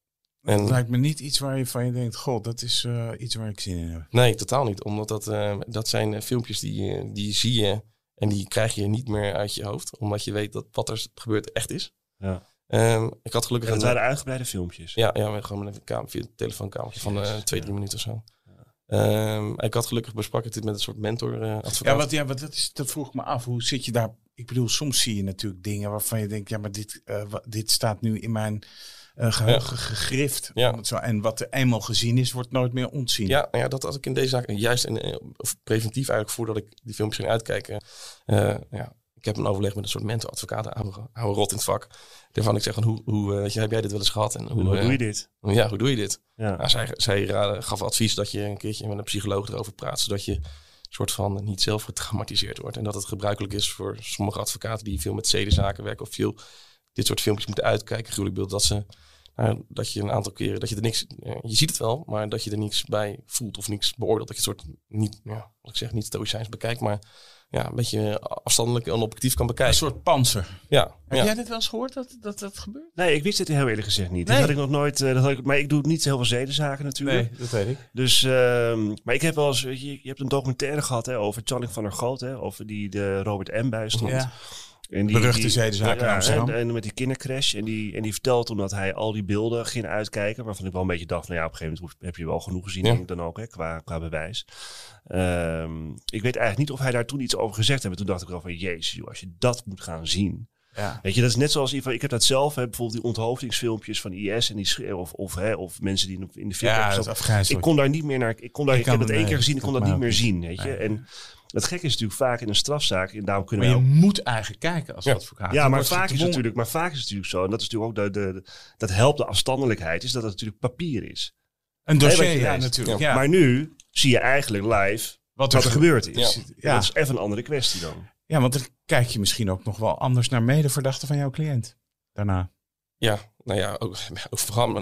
En, Het lijkt me niet iets waar je van je denkt, god, dat is eh, iets waar ik zin in heb. nee, totaal niet. Omdat dat, eh, dat zijn eh, filmpjes die, die zie je en die krijg je niet meer uit je hoofd. Omdat je weet dat wat er gebeurt echt is. Ja. Ehm, ik had gelukkig En het een- waren uitgebreide filmpjes. Ja, ja maar gewoon met een kamer, via een telefoonkamertje van eh, twee, drie minuten of zo. Ehm, ik had gelukkig besprak ik dit met een soort mentor eh. Ja, wat, ja, wat dat, is, dat vroeg ik me af. Hoe zit je daar? Ik bedoel, soms zie je natuurlijk dingen waarvan je denkt, ja, maar dit, eh, dit staat nu in mijn eh, geheugen gegrift. Ja. Zo, en wat er eenmaal gezien is, wordt nooit meer ontzien. Ja, nou ja, dat had ik in deze zaak juist in, eh, of preventief eigenlijk voordat ik die filmpjes ging uitkijken. eh, ja, ik heb een overleg met een soort mentoradvocaat, oude, oude rot in het vak. Daarvan ik zeg, van, hoe, hoe eh, weet je, heb jij dit wel eens gehad? En hoe, Hoe doe je dit? Ja, hoe doe je dit? Ja. Nou, zij zij gaf advies dat je een keertje met een psycholoog erover praat, zodat je soort van niet zelf getraumatiseerd wordt. En dat het gebruikelijk is voor sommige advocaten die veel met zedenzaken werken of veel dit soort filmpjes moeten uitkijken, gruwelijk beeld, dat ze nou, dat je een aantal keren, dat je er niks, eh, je ziet het wel, maar dat je er niks bij voelt of niks beoordeelt. Dat je het soort niet, ja, wat ik zeg, niet stoïcijns bekijkt, maar ja, een beetje afstandelijk en objectief kan Een bekijken. soort panzer. Ja, Heb ja. jij dit wel eens gehoord dat dat, dat gebeurt? Nee, ik wist het heel eerlijk gezegd niet. Nee. Dat had ik nog nooit. eh, dat had ik, maar ik doe niet heel veel zedenzaken natuurlijk. dat weet ik. Dus, ehm, maar ik heb wel eens, weet je, je hebt een documentaire gehad hè, over Channing van der Goot, hè, over die de Robert M. bij stond. Ja. En die, Beruchte in ja, Amsterdam. En, en met die kindercrash. En die, en die vertelt toen dat hij al die beelden ging uitkijken. Waarvan ik wel een beetje dacht, nou ja, op een gegeven moment heb je wel genoeg gezien, Ja. denk ik dan ook, hè, qua, qua bewijs. Ehm, ik weet eigenlijk niet of hij daar toen iets over gezegd heeft. Toen dacht ik wel van, jezus, joh, als je dat moet gaan zien. Ja. Weet je, dat is net zoals, ik heb dat zelf, hè, bijvoorbeeld die onthoofdingsfilmpjes van IS en die sch- of, of, hè, of mensen die in de- film Ja, dat. Ik kon daar niet meer naar. Ik, kon daar, Ik ik, heb het één keer nee, gezien, ik kon dat niet meer zien. Weet je? En het gekke is natuurlijk vaak in een strafzaak. En daarom kunnen Maar we je ook- moet eigenlijk kijken als Ja. advocaat. ja, maar vaak, is het natuurlijk, maar vaak is het natuurlijk zo. En dat is natuurlijk ook de, de, de- dat helpt de afstandelijkheid. Is dat het natuurlijk papier is. Een dossier, ja, natuurlijk. Ja. Maar nu zie je eigenlijk live wat wat er gebeurd is. Ja. Dat is even een andere kwestie dan. ja, want dan kijk je misschien ook nog wel anders naar medeverdachten van jouw cliënt. Daarna. Ja, nou ja, ook,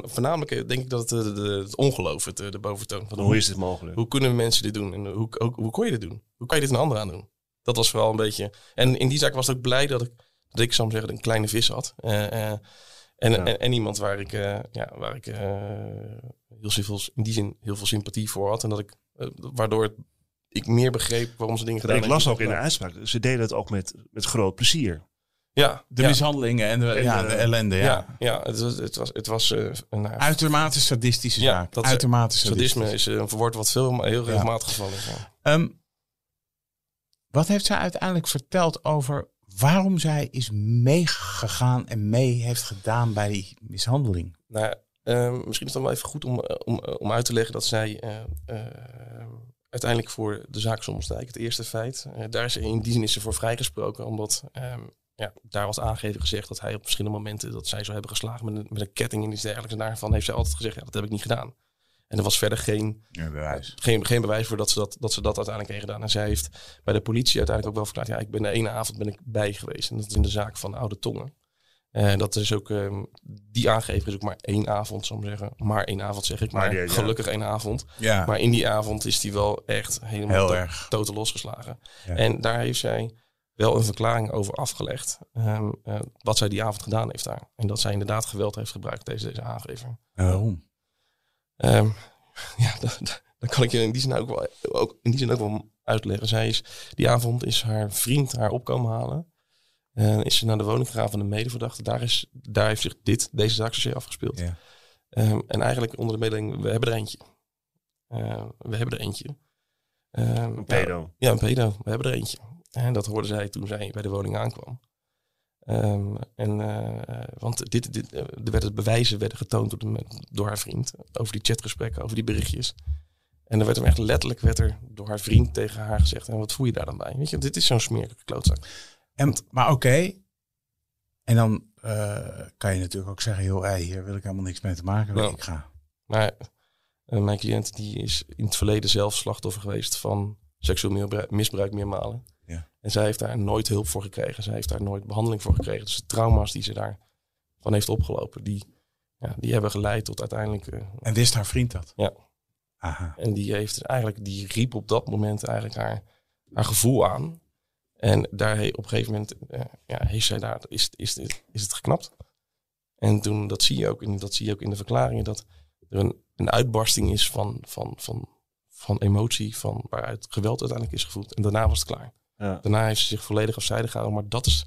voornamelijk eh, denk ik dat het, eh, de, het ongeloof het, eh, de boventoon. Van Hoe is dit mogelijk? Hoe kunnen mensen dit doen? En hoe, hoe, hoe kon je dit doen? Hoe kan je dit een ander aan doen? Dat was vooral een beetje... En in die zaak was ik ook blij dat ik, dat ik zou zeggen, een kleine vis had. En, Ja. en, en iemand waar ik, ja, waar ik heel veel, in die zin heel veel sympathie voor had. En dat ik, waardoor het- ik meer begreep waarom ze dingen gedaan ik las hebben. ook in de uitspraak. Ze deden het ook met, met groot plezier. Ja, De ja, mishandelingen en de, En, ja, eh, de ellende. Ja. ja, ja, het was, het was, het was eh, een nou, Uitermate sadistische Ja, zaak. dat is- Uitermate sadistisch. sadisme is eh, een verwoord wat veel, heel regelmatig gevallen is. Ehm, wat heeft zij uiteindelijk verteld over waarom zij is meegegaan en mee heeft gedaan bij die mishandeling? Nou, ehm, misschien is het dan wel even goed om, eh, om, eh, om uit te leggen dat zij eh, eh, uiteindelijk voor de zaak Sommelsdijk, het eerste feit, eh, daar is ze in die zin is ze voor vrijgesproken, omdat ehm, ja, daar was aangegeven gezegd dat hij op verschillende momenten dat zij zou hebben geslagen met een, met een ketting en iets dergelijks. En daarvan heeft zij altijd gezegd, ja, dat heb ik niet gedaan. En er was verder geen, Ja, bewijs. geen, geen bewijs voor dat ze dat, dat ze dat uiteindelijk heeft gedaan. En zij heeft bij de politie uiteindelijk ook wel verklaard, ja, ik ben de ene avond ben ik bij geweest. En dat is in de zaak van Oude Tongen. En dat is ook, ehm, die aangever is ook maar één avond, zou ik zeggen. Maar één avond zeg ik, maar, Maar die- ja. gelukkig één avond. Ja, Maar in die avond is die wel echt helemaal heel to- erg. totaal losgeslagen. En daar heeft zij wel een verklaring over afgelegd. ehm, eh, wat zij die avond gedaan heeft daar. En dat zij inderdaad geweld heeft gebruikt, deze, deze aangever. Waarom? Ehm, ja, dat, dat- dat kan ik je in die zin ook wel, ook, in die zin ook wel uitleggen. Zij is, die avond is haar vriend haar opkomen halen. En is ze naar de woning gegaan van de medeverdachte. Daar, is, daar heeft zich dit, deze zaak zozeer afgespeeld. Ja. Ehm, en eigenlijk onder de mededeling, we hebben er eentje. We hebben er eentje. Ehm, Een pedo. Ja, een pedo. We hebben er eentje. En dat hoorde zij toen zij bij de woning aankwam. Ehm, en, eh, want dit, dit, eh, er werden bewijzen werden getoond door, de, door haar vriend over die chatgesprekken, over die berichtjes. En er werd hem echt letterlijk werd er door haar vriend tegen haar gezegd: En wat voel je daar dan bij? Weet je, dit is zo'n smerige klootzak. En, maar oké. En dan eh, kan je natuurlijk ook zeggen: joh, hey, hier wil ik helemaal niks mee te maken. Ja. Ik ga. Maar mijn cliënt die is in het verleden zelf slachtoffer geweest van seksueel misbruik, misbruik meermalen. Ja. En zij heeft daar nooit hulp voor gekregen. Zij heeft daar nooit behandeling voor gekregen. Dus de trauma's die ze daarvan heeft opgelopen, die, ja, die hebben geleid tot uiteindelijk... eh, En wist haar vriend dat? Ja. Aha. en die heeft eigenlijk, die riep op dat moment eigenlijk haar, haar gevoel aan. En daar he- op een gegeven moment eh, ja, heeft zij daar, is, is, is, is het geknapt. En toen, dat zie je ook in, dat zie je ook in de verklaringen, dat er een, een uitbarsting is van, van, van, van emotie, van waaruit geweld uiteindelijk is gevoeld. En daarna was het klaar. Ja. Daarna heeft ze zich volledig afzijdig gehouden. Maar dat is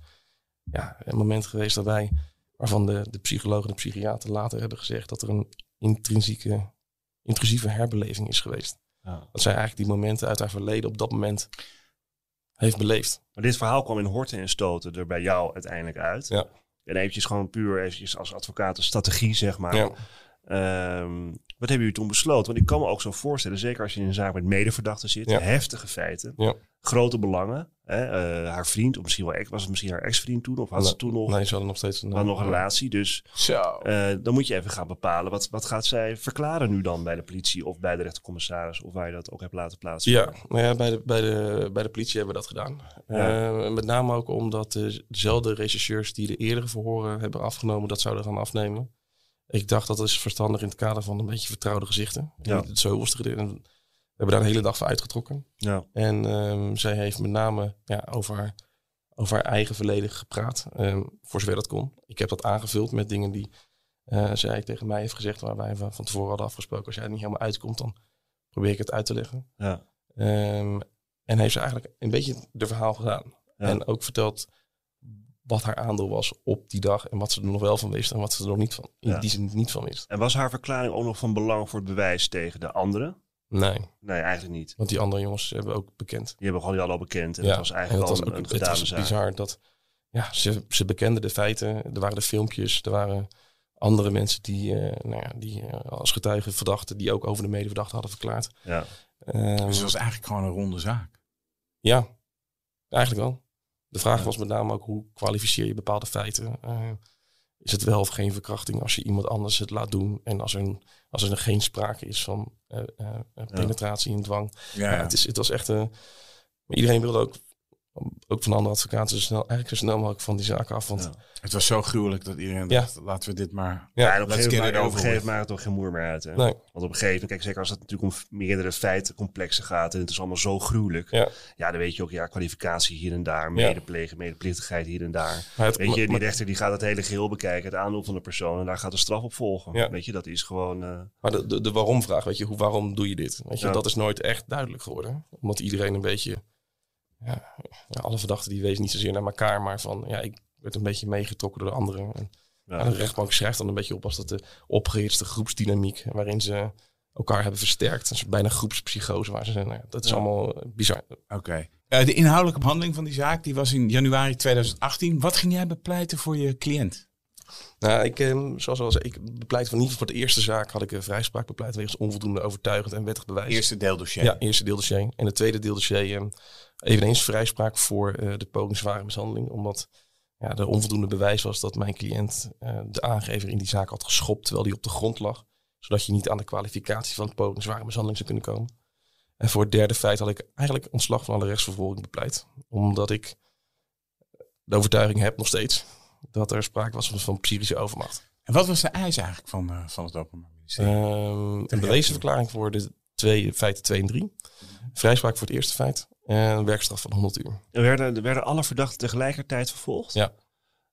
ja, een moment geweest daarbij waarvan de, de psychologen en de psychiater later hebben gezegd dat er een intrinsieke, intrusieve herbeleving is geweest. Ja. Dat zij eigenlijk die momenten uit haar verleden op dat moment heeft beleefd. Maar dit verhaal kwam in horten en stoten er bij jou uiteindelijk uit. Ja. En eventjes gewoon puur eventjes als advocaat een strategie, zeg maar. Ja. Ehm, wat hebben jullie toen besloten? Want ik kan me ook zo voorstellen, zeker als je in een zaak met medeverdachten zit, Ja. heftige feiten, Ja. grote belangen. Hè? eh, haar vriend, of misschien wel, was het misschien haar ex-vriend toen, of had ze toen nog, Nee, ze hadden nog steeds een, had nog een relatie. Dus Zo. eh, dan moet je even gaan bepalen, wat, wat gaat zij verklaren nu dan bij de politie of bij de rechtercommissaris, of waar je dat ook hebt laten plaatsen? Ja, nou ja bij, de, bij, de, bij de politie hebben we dat gedaan. Ja. Eh, met name ook omdat de- dezelfde rechercheurs die de eerdere verhoren hebben afgenomen, dat zouden gaan afnemen. Ik dacht dat is verstandig in het kader van een beetje vertrouwde gezichten. Ja. Het zoveelste gedeelte. We hebben daar een hele dag voor uitgetrokken. Ja. En ehm, zij heeft met name ja, over, haar, over haar eigen verleden gepraat, ehm, voor zover dat kon. Ik heb dat aangevuld met dingen die eh, zij tegen mij heeft gezegd, waar wij van tevoren hadden afgesproken. Als jij er niet helemaal uitkomt, dan probeer ik het uit te leggen. Ja. Ehm, en heeft ze eigenlijk een beetje de verhaal gedaan. Ja. En ook verteld wat haar aandeel was op die dag en wat ze er nog wel van wist en wat ze er nog niet van, in Ja. die zin niet van wist. En was haar verklaring ook nog van belang voor het bewijs tegen de anderen? Nee, Nee, eigenlijk niet. want die andere jongens hebben ook bekend. Die hebben gewoon die al bekend. En ja, dat was eigenlijk en wel dat een, was een het gedane was zaak. bizar dat ja, ze, ze bekenden de feiten. Er waren de filmpjes, er waren andere mensen die, eh, nou ja, die eh, als getuigen verdachten, die ook over de medeverdachte hadden verklaard. Ja. Ehm, Dus het was eigenlijk gewoon een ronde zaak. Ja, eigenlijk wel. De vraag was met name ook hoe kwalificeer je bepaalde feiten. Eh, is het wel of geen verkrachting als je iemand anders het laat doen en als er, als er geen sprake is van eh, eh, penetratie en dwang. Ja, Ja, het, is, het was echt. eh, maar iedereen wilde ook, ook van andere advocaten zo snel, eigenlijk zo snel mogelijk van die zaak af. Want Ja. Het was zo gruwelijk dat iedereen Ja. dacht, laten we dit maar... ja, Ja, en op een let's gegeven get moment it op een gegeven moment het toch geen moer meer uit. Hè? nee, Want op een gegeven moment, kijk, zeker als het natuurlijk om meerdere feitencomplexen gaat en het is allemaal zo gruwelijk. Ja. Ja, dan weet je ook, ja, kwalificatie hier en daar, medeplegen, medeplichtigheid hier en daar. maar het, Weet je, die maar, rechter die gaat het hele geheel bekijken, het aandeel van de persoon en daar gaat de straf op volgen. Ja. Weet je, dat is gewoon... eh, maar de, de, de waarom-vraag, weet je, hoe, waarom doe je dit? Weet je, Ja. dat is nooit echt duidelijk geworden. Omdat iedereen een beetje, ja, alle verdachten die wezen niet zozeer naar elkaar, maar van, ja, ik werd een beetje meegetrokken door de anderen. En, ja. De rechtbank schrijft dan een beetje op als dat de opgehitste groepsdynamiek waarin ze elkaar hebben versterkt. Een soort bijna groepspsychose waar ze zijn. Nou dat is Ja. allemaal eh, bizar. Oké. Eh, de inhoudelijke behandeling van die zaak die was in januari 2018. Wat ging jij bepleiten voor je cliënt? Nou, ik, eh, zoals al zei, ik bepleit van geval voor de eerste zaak had ik een vrijspraak bepleit wegens onvoldoende overtuigend en wettig bewijs. Eerste deeldossier. Ja, eerste deeldossier. En het tweede deeldossier eh, eveneens vrijspraak voor eh, de poging zware mishandeling. Omdat ja, er onvoldoende bewijs was dat mijn cliënt eh, de aangever in die zaak had geschopt terwijl hij op de grond lag. Zodat je niet aan de kwalificatie van poging zware mishandeling zou kunnen komen. En voor het derde feit had ik eigenlijk ontslag van alle rechtsvervolging bepleit. Omdat ik de overtuiging heb nog steeds dat er sprake was van, van psychische overmacht. En wat was de eis eigenlijk van, eh, van het Openbaar Ministerie? Ehm, een bewezenverklaring voor de twee, feiten 2 en 3. Vrijspraak voor het eerste feit. En een werkstraf van 100 uur. Er werden, er werden alle verdachten tegelijkertijd vervolgd. Ja.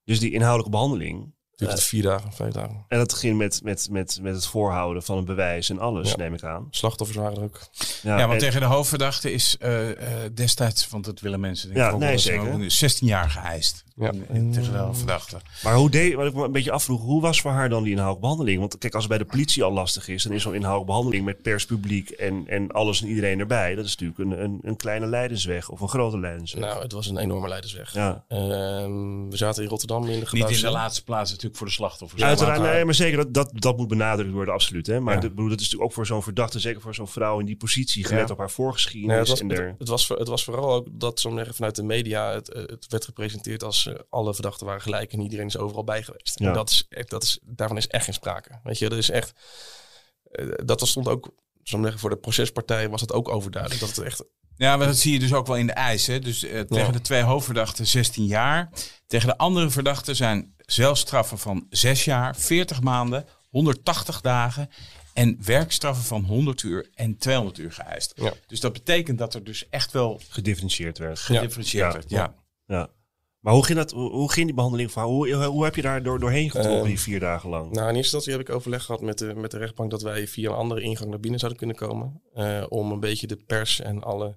Dus die inhoudelijke behandeling Duurde het vier dagen, vijf dagen. En dat ging met, met, met, met het voorhouden van een bewijs en alles, Ja. neem ik aan. Slachtoffers waren er ook. Ja, want en- tegen de hoofdverdachte is eh, eh, destijds, want dat willen mensen denk ik Ja, ook nee, zeker. ook 16 jaar geëist. Ja. En- en Tegen de hoofdverdachte. Maar hoe deed, wat ik me een beetje afvroeg, hoe was voor haar dan die inhoudelijke behandeling? Want kijk, als het bij de politie al lastig is, dan is zo'n inhoudelijke behandeling met pers, publiek en, en alles en iedereen erbij. Dat is natuurlijk een, een, een kleine leidensweg of een grote leidensweg. Nou, het was een enorme leidersweg. ja. Ehm, we zaten in Rotterdam in de Niet in de laatste plaats natuurlijk voor de slachtoffers. Uiteraard, Maar- nee, maar zeker, dat, dat, dat moet benadrukt worden, absoluut. Hè? Maar Ja. dat, bedoel, dat is natuurlijk ook voor zo'n verdachte, zeker voor zo'n vrouw in die positie, gelet Ja. op haar voorgeschiedenis. Nee, het, was, en het, er, het was, voor- het was vooral ook dat zo zeggen, vanuit de media het, het werd gepresenteerd als eh, alle verdachten waren gelijk en iedereen is overal bij geweest. Ja. En dat is, echt- dat is, daarvan is echt geen sprake. Weet je, dat is echt. eh, dat stond ook, zo zeggen, voor de procespartij was het ook overduidelijk. Dat het echt. Ja, maar dat zie je dus ook wel in de eisen. Dus eh, tegen Ja. de twee hoofdverdachten 16 jaar. Tegen de andere verdachten zijn zelfstraffen van 6 jaar, 40 maanden, 180 dagen en werkstraffen van 100 uur en 200 uur geëist. Ja. Dus dat betekent dat er dus echt wel gedifferentieerd werd. gedifferentieerd Ja. werd. Ja. Ja. Maar hoe ging, dat, hoe, ging die behandeling haar? Hoe, hoe, heb je daar door, doorheen getrokken Ehm, die vier dagen lang? Nou, in eerste instantie heb ik overleg gehad met de, met de rechtbank dat wij via een andere ingang naar binnen zouden kunnen komen. eh, om een beetje de pers en alle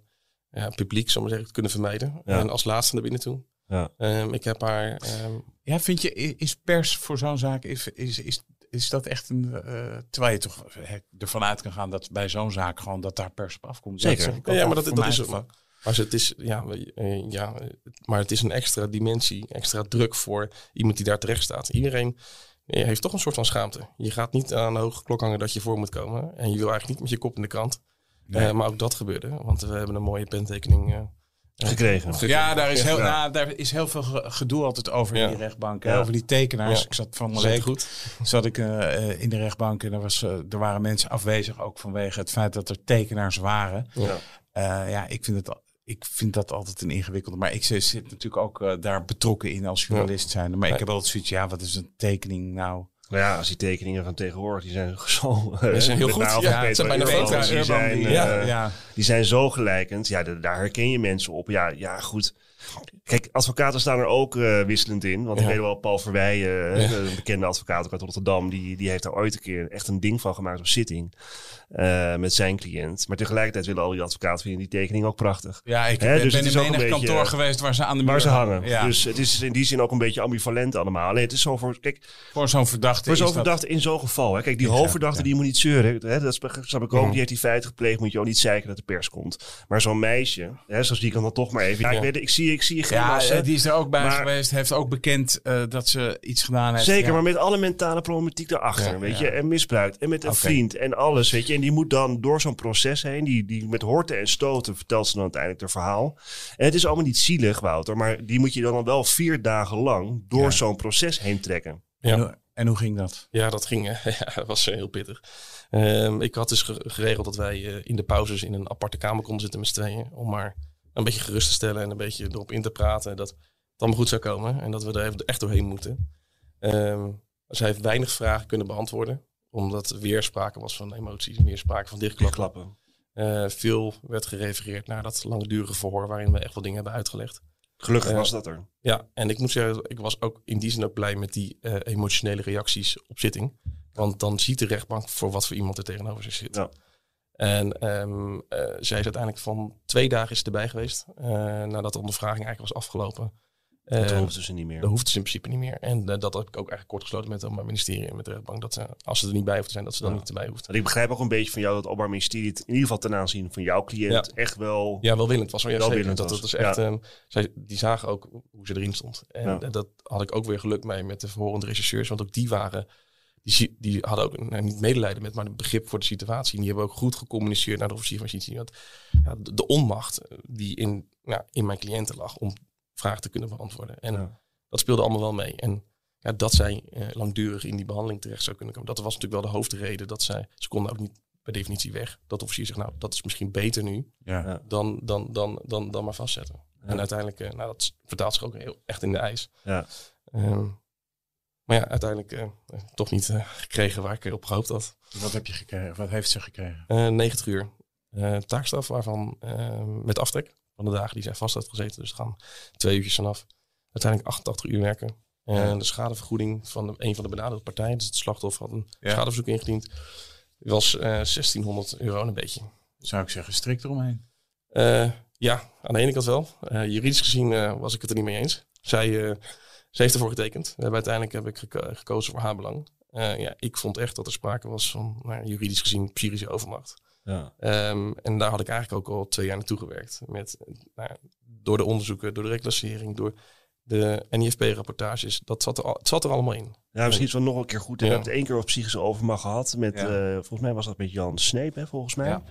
ja, publiek, zo maar zeggen, te kunnen vermijden. Ja. En als laatste naar binnen toe. Ja. Ehm, ik heb haar. ehm, Ja, vind je, is pers voor zo'n zaak, is, is, is, is dat echt een, eh, terwijl je toch eh, ervan uit kan gaan dat bij zo'n zaak gewoon dat daar pers op afkomt. Zeker. dat Ja, maar dat, dat is geval. ook. Maar het is, ja, we- eh, ja, maar het is een extra dimensie, extra druk voor iemand die daar terecht staat. Iedereen heeft toch een soort van schaamte. Je gaat niet aan de hoge klok hangen dat je voor moet komen. En je wil eigenlijk niet met je kop in de krant. Nee. Eh, maar ook dat gebeurde, want we hebben een mooie pentekening Gekregen. Ja, daar is heel, nou, daar is heel veel ge- gedoe altijd over Ja. in die rechtbank. Ja. Over die tekenaars. Ja. Ik zat van de goed. zat ik eh, in de rechtbank en er, was, eh, er waren mensen afwezig ook vanwege het feit dat er tekenaars waren. Ja. Eh, ja, ik vind, het, ik vind dat altijd een ingewikkelde. Maar ik zit natuurlijk ook daar betrokken in als journalist zijn. Maar ik heb altijd zoiets, ja, wat is een tekening nou? Nou ja, als die tekeningen van tegenwoordig, die zijn zo... Die zijn heel goed. Ja, het zijn bijna foto's. Die zijn, eh, ja, ja. die zijn zo gelijkend. Ja, da- daar herken je mensen op. Ja, ja goed. Kijk, advocaten staan er ook eh, wisselend in. Want ik weet wel, Paul Verweijen, Ja. een bekende advocaat ook uit Rotterdam, die, die heeft daar ooit een keer echt een ding van gemaakt op zitting. eh, met zijn cliënt. Maar tegelijkertijd willen al die advocaten vinden die tekening ook prachtig. Ja, ik ben, dus ben in menig kantoor eh, geweest waar ze aan de muur Waar ze hangen. Ja. Dus het is in die zin ook een beetje ambivalent allemaal. Alleen het is zo voor, kijk, voor zo'n verdachte voor zo'n dat- verdachte in zo'n geval. Hè. Kijk, die hoofdverdachte die moet niet zeuren. Hè. Dat snap ik ook. Mhm. Die heeft die feiten gepleegd. Moet je ook niet zeiken dat de pers komt. Maar zo'n meisje, hè, zoals die kan dan toch maar even. Ja, ik, weet, ik, zie, ik zie je geen Ja, eh, die is er ook bij Maar- geweest. Heeft ook bekend eh, dat ze iets gedaan heeft. Zeker, Ja. maar met alle mentale problematiek daarachter, Ja, weet ja. je. En misbruikt. En met een vriend en alles, weet je. En die moet dan door zo'n proces heen. Die, die met horten en stoten vertelt ze dan uiteindelijk haar verhaal. En het is allemaal niet zielig, Wouter. Maar die moet je dan wel vier dagen lang door Ja. zo'n proces heen trekken. En, Ja. hoe, en hoe ging dat? Ja, dat ging. Ja, dat was eh, heel pittig. Ehm, ik had dus ge- geregeld dat wij eh, in de pauzes in een aparte kamer konden zitten met z'n tweeën. Om maar een beetje gerust te stellen en een beetje erop in te praten. Dat het allemaal goed zou komen en dat we er even echt doorheen moeten. Ehm zij heeft weinig vragen kunnen beantwoorden. Omdat er weer sprake was van emoties, weer sprake van dichtklappen. Klappen. Eh, veel werd gerefereerd naar dat langdurige verhoor waarin we echt wel dingen hebben uitgelegd. Gelukkig Ja. was dat er. Ja, en ik moet zeggen, ik was ook in die zin ook blij met die eh, emotionele reacties op zitting. Want dan ziet de rechtbank voor wat voor iemand er tegenover zich zit. Ja. En ehm, eh, zij is uiteindelijk van twee dagen is erbij geweest. eh, nadat de ondervraging eigenlijk was afgelopen. Dat Eh, hoefden ze niet meer. dat hoeft ze in principe niet meer. En eh, dat heb ik ook eigenlijk kort gesloten met het Openbaar Ministerie en met de rechtbank. Dat ze, als ze er niet bij hoeft te zijn, dat ze dan Ja. niet erbij hoeft. Want ik begrijp ook een beetje van jou dat het Openbaar Ministerie het in ieder geval ten aanzien van jouw cliënt echt wel... Ja, welwillend was wel. Ja. Welwillend dat, was, dat is echt, ja. ehm, zij, die zagen ook hoe ze erin stond. En dat had ik ook weer geluk mee met de verhorende rechercheurs. Want ook die waren, die, zie- die hadden ook nou, niet medelijden met, maar een begrip voor de situatie. En die hebben ook goed gecommuniceerd naar de officier van justitie. Want ja, de, de onmacht eh, die in, nou, in mijn cliënten lag om vragen te kunnen beantwoorden. En Ja. dat speelde allemaal wel mee. En ja, dat zij eh, langdurig in die behandeling terecht zou kunnen komen. Dat was natuurlijk wel de hoofdreden. Dat zij, ze konden ook niet per definitie weg. Dat de officier zegt, nou, dat is misschien beter nu Ja. Ja. dan, dan, dan, dan, dan maar vastzetten. En uiteindelijk, eh, nou, dat vertaalt zich ook heel, echt in de ijs. Ja. Ehm, maar ja, uiteindelijk eh, toch niet eh, gekregen waar ik op gehoopt had. Wat heb je gekregen? Wat heeft ze gekregen? Eh 90 uur taakstraf, waarvan met aftrek van de dagen die zij vast had gezeten. Dus gaan twee uurtjes vanaf. Uiteindelijk 88 uur werken. En de schadevergoeding van de, een van de benadeelde partijen, dus het slachtoffer had een Ja. schadeverzoek ingediend, was eh 1600 euro en een beetje. Zou ik zeggen, strikt eromheen. Ja, aan de ene kant wel. Juridisch gezien was ik het er niet mee eens. Zij, ze heeft ervoor getekend. Uiteindelijk heb ik geko- gekozen voor haar belang. Eh, ja, ik vond echt dat er sprake was van nou, juridisch gezien psychische overmacht. Ja. Ehm, en daar had ik eigenlijk ook al twee jaar naartoe gewerkt. Met, nou, door de onderzoeken, door de reclassering, door de NIFP-rapportages. Dat zat er, al, het zat er allemaal in. Ja, misschien is het wel nog een keer goed. We Ja. hebben het één keer over psychische overmacht gehad. Met, Ja. eh, volgens mij was dat met Jan Sneep, hè, volgens mij. Ja.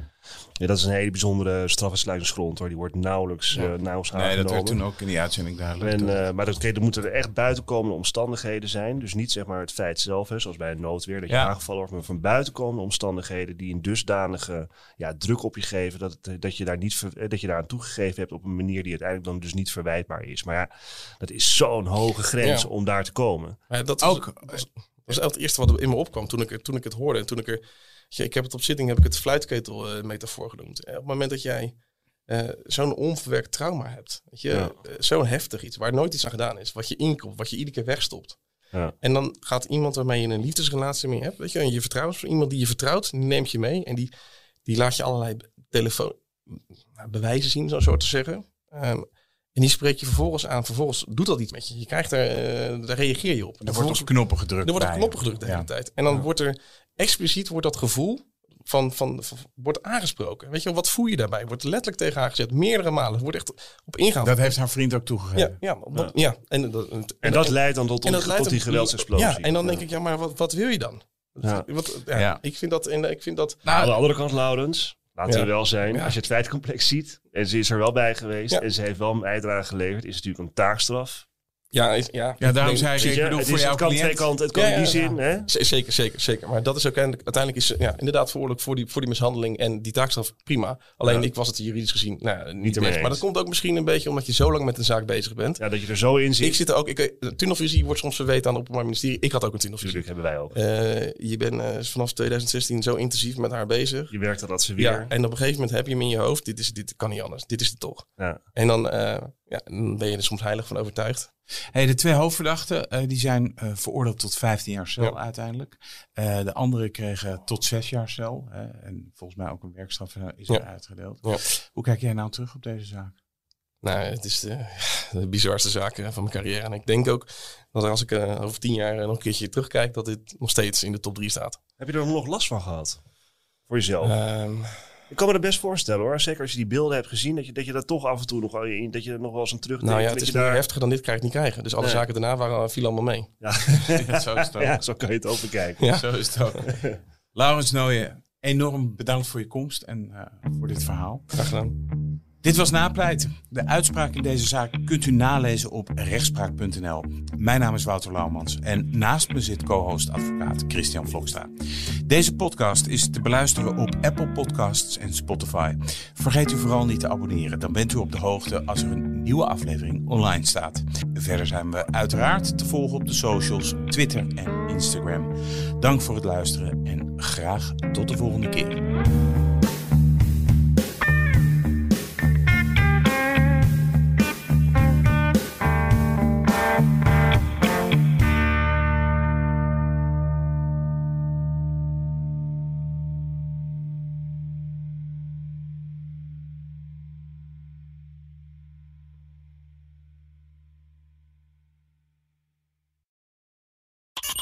Ja. dat is een hele bijzondere strafversluitingsgrond hoor. Die wordt nauwelijks, Ja. eh nauwelijks Nee, dat werd toen ook in die uitzending duidelijk. En, eh, maar dat, oké, er moeten er echt buitenkomende omstandigheden zijn. Dus niet zeg maar het feit zelf, hè, zoals bij een noodweer, dat je aangevallen wordt, maar van buitenkomende omstandigheden die een dusdanige ja, druk op je geven dat, het, dat, je daar niet ver- dat je daar aan toegegeven hebt op een manier die uiteindelijk dan dus niet verwijtbaar is. Maar ja, dat is zo'n hoge grens Ja. om daar te komen. Maar dat was, Ook- was, was het eerste wat in me opkwam toen ik, toen ik het hoorde. En toen ik er, ik heb het op zitting heb ik het fluitketel-metafoor genoemd. Eh, op het moment dat jij eh, zo'n onverwerkt trauma hebt, weet je, Ja. eh, zo'n heftig iets waar nooit iets aan gedaan is, wat je inkomt, wat je iedere keer wegstopt. Ja. En dan gaat iemand waarmee je een liefdesrelatie mee hebt, weet je, en je vertrouwt, iemand die je vertrouwt, die neemt je mee en die, die laat je allerlei telefoon, nou, bewijzen zien, zo soort te zeggen. Ehm, en die spreek je vervolgens aan. Vervolgens doet dat iets met je. Je krijgt er, eh, daar reageer je op. En er wordt op knoppen gedrukt. er wordt op knoppen gedrukt de hele Ja. tijd. En dan Ja. wordt er expliciet wordt dat gevoel van, van, van- wordt aangesproken. Weet je, wel, wat voel je daarbij? Wordt letterlijk tegen haar gezet, meerdere malen. Er wordt echt op ingaan. Dat heeft haar vriend ook toegegeven. ja, ja, ja. En, dat- en, En dat leidt dan tot, en dat tot, leidt die een- geweldsexplosie. Ja, en dan denk ik, ja, maar wat, wat wil je dan? Ja. Wat, ja, Ja. Ik vind dat, en ik vind dat Nou, aan de andere kant, Laurens, laten we wel zijn. Als je het feitcomplex ziet, en ze is er wel bij geweest, en ze heeft wel een bijdrage geleverd, is het natuurlijk een taakstraf. Ja, is- ja, Ja, daarom zei ik, ik bedoel het, voor jouw het kan cliënt. twee kanten, het kan Ja, in die ja, zin. Hè? Zeker, zeker, zeker. Maar dat is ook uiteindelijk, uiteindelijk is ja, inderdaad verantwoordelijk voor die, voor die mishandeling en die taakstraf prima. Alleen Ja. ik was het juridisch gezien nou, ja, niet, ermee mee. Maar dat komt ook misschien een beetje omdat je zo lang met een zaak bezig bent. Ja, dat je er zo in zit. Ik zit er ook, ik, eh, tunnelvisie wordt soms verweten aan het Openbaar Ministerie. Ik had ook een tunnelvisie. Natuurlijk hebben wij ook. Eh, je bent eh, vanaf 2016 zo intensief met haar bezig. Je werkt dat ze weer. Ja, en op een gegeven moment heb je hem in je hoofd. Dit, is, dit kan niet anders. Dit is het toch. Ja. En dan, eh, ja, dan ben je er soms heilig van overtuigd. Hey, de twee hoofdverdachten eh, die zijn eh, veroordeeld tot 15 jaar cel Ja. uiteindelijk. Eh, de anderen kregen tot 6 jaar cel. en volgens mij ook een werkstraf is Ja. er uitgedeeld. Ja. Hoe kijk jij nou terug op deze zaak? Nou, het is de, de bizarste zaak van mijn carrière. En ik denk ook dat als ik eh, over tien jaar nog een keertje terugkijk, dat dit nog steeds in de top drie staat. Heb je er nog last van gehad? Voor jezelf? Ehm, Ik kan me dat best voorstellen hoor. Zeker als je die beelden hebt gezien, dat je dat, je dat toch af en toe nog dat je er nog wel eens aan terugdenkt. nou ja, het is daar- heftiger dan dit krijg ik niet krijgen. Dus alle Nee. zaken daarna waren, viel allemaal mee. Ja. Ja, zo is het ook. ja, zo kan je het ook bekijken. Ja. Zo is het ook. Laurens Nooyen, enorm bedankt voor je komst en eh, voor dit verhaal. Graag gedaan. Dit was Napleit. De uitspraak in deze zaak kunt u nalezen op rechtspraak.nl. Mijn naam is Wouter Laumans en naast me zit co-host advocaat Christian Vlokstra. Deze podcast is te beluisteren op Apple Podcasts en Spotify. Vergeet u vooral niet te abonneren, dan bent u op de hoogte als er een nieuwe aflevering online staat. Verder zijn we uiteraard te volgen op de socials, Twitter en Instagram. Dank voor het luisteren en graag tot de volgende keer.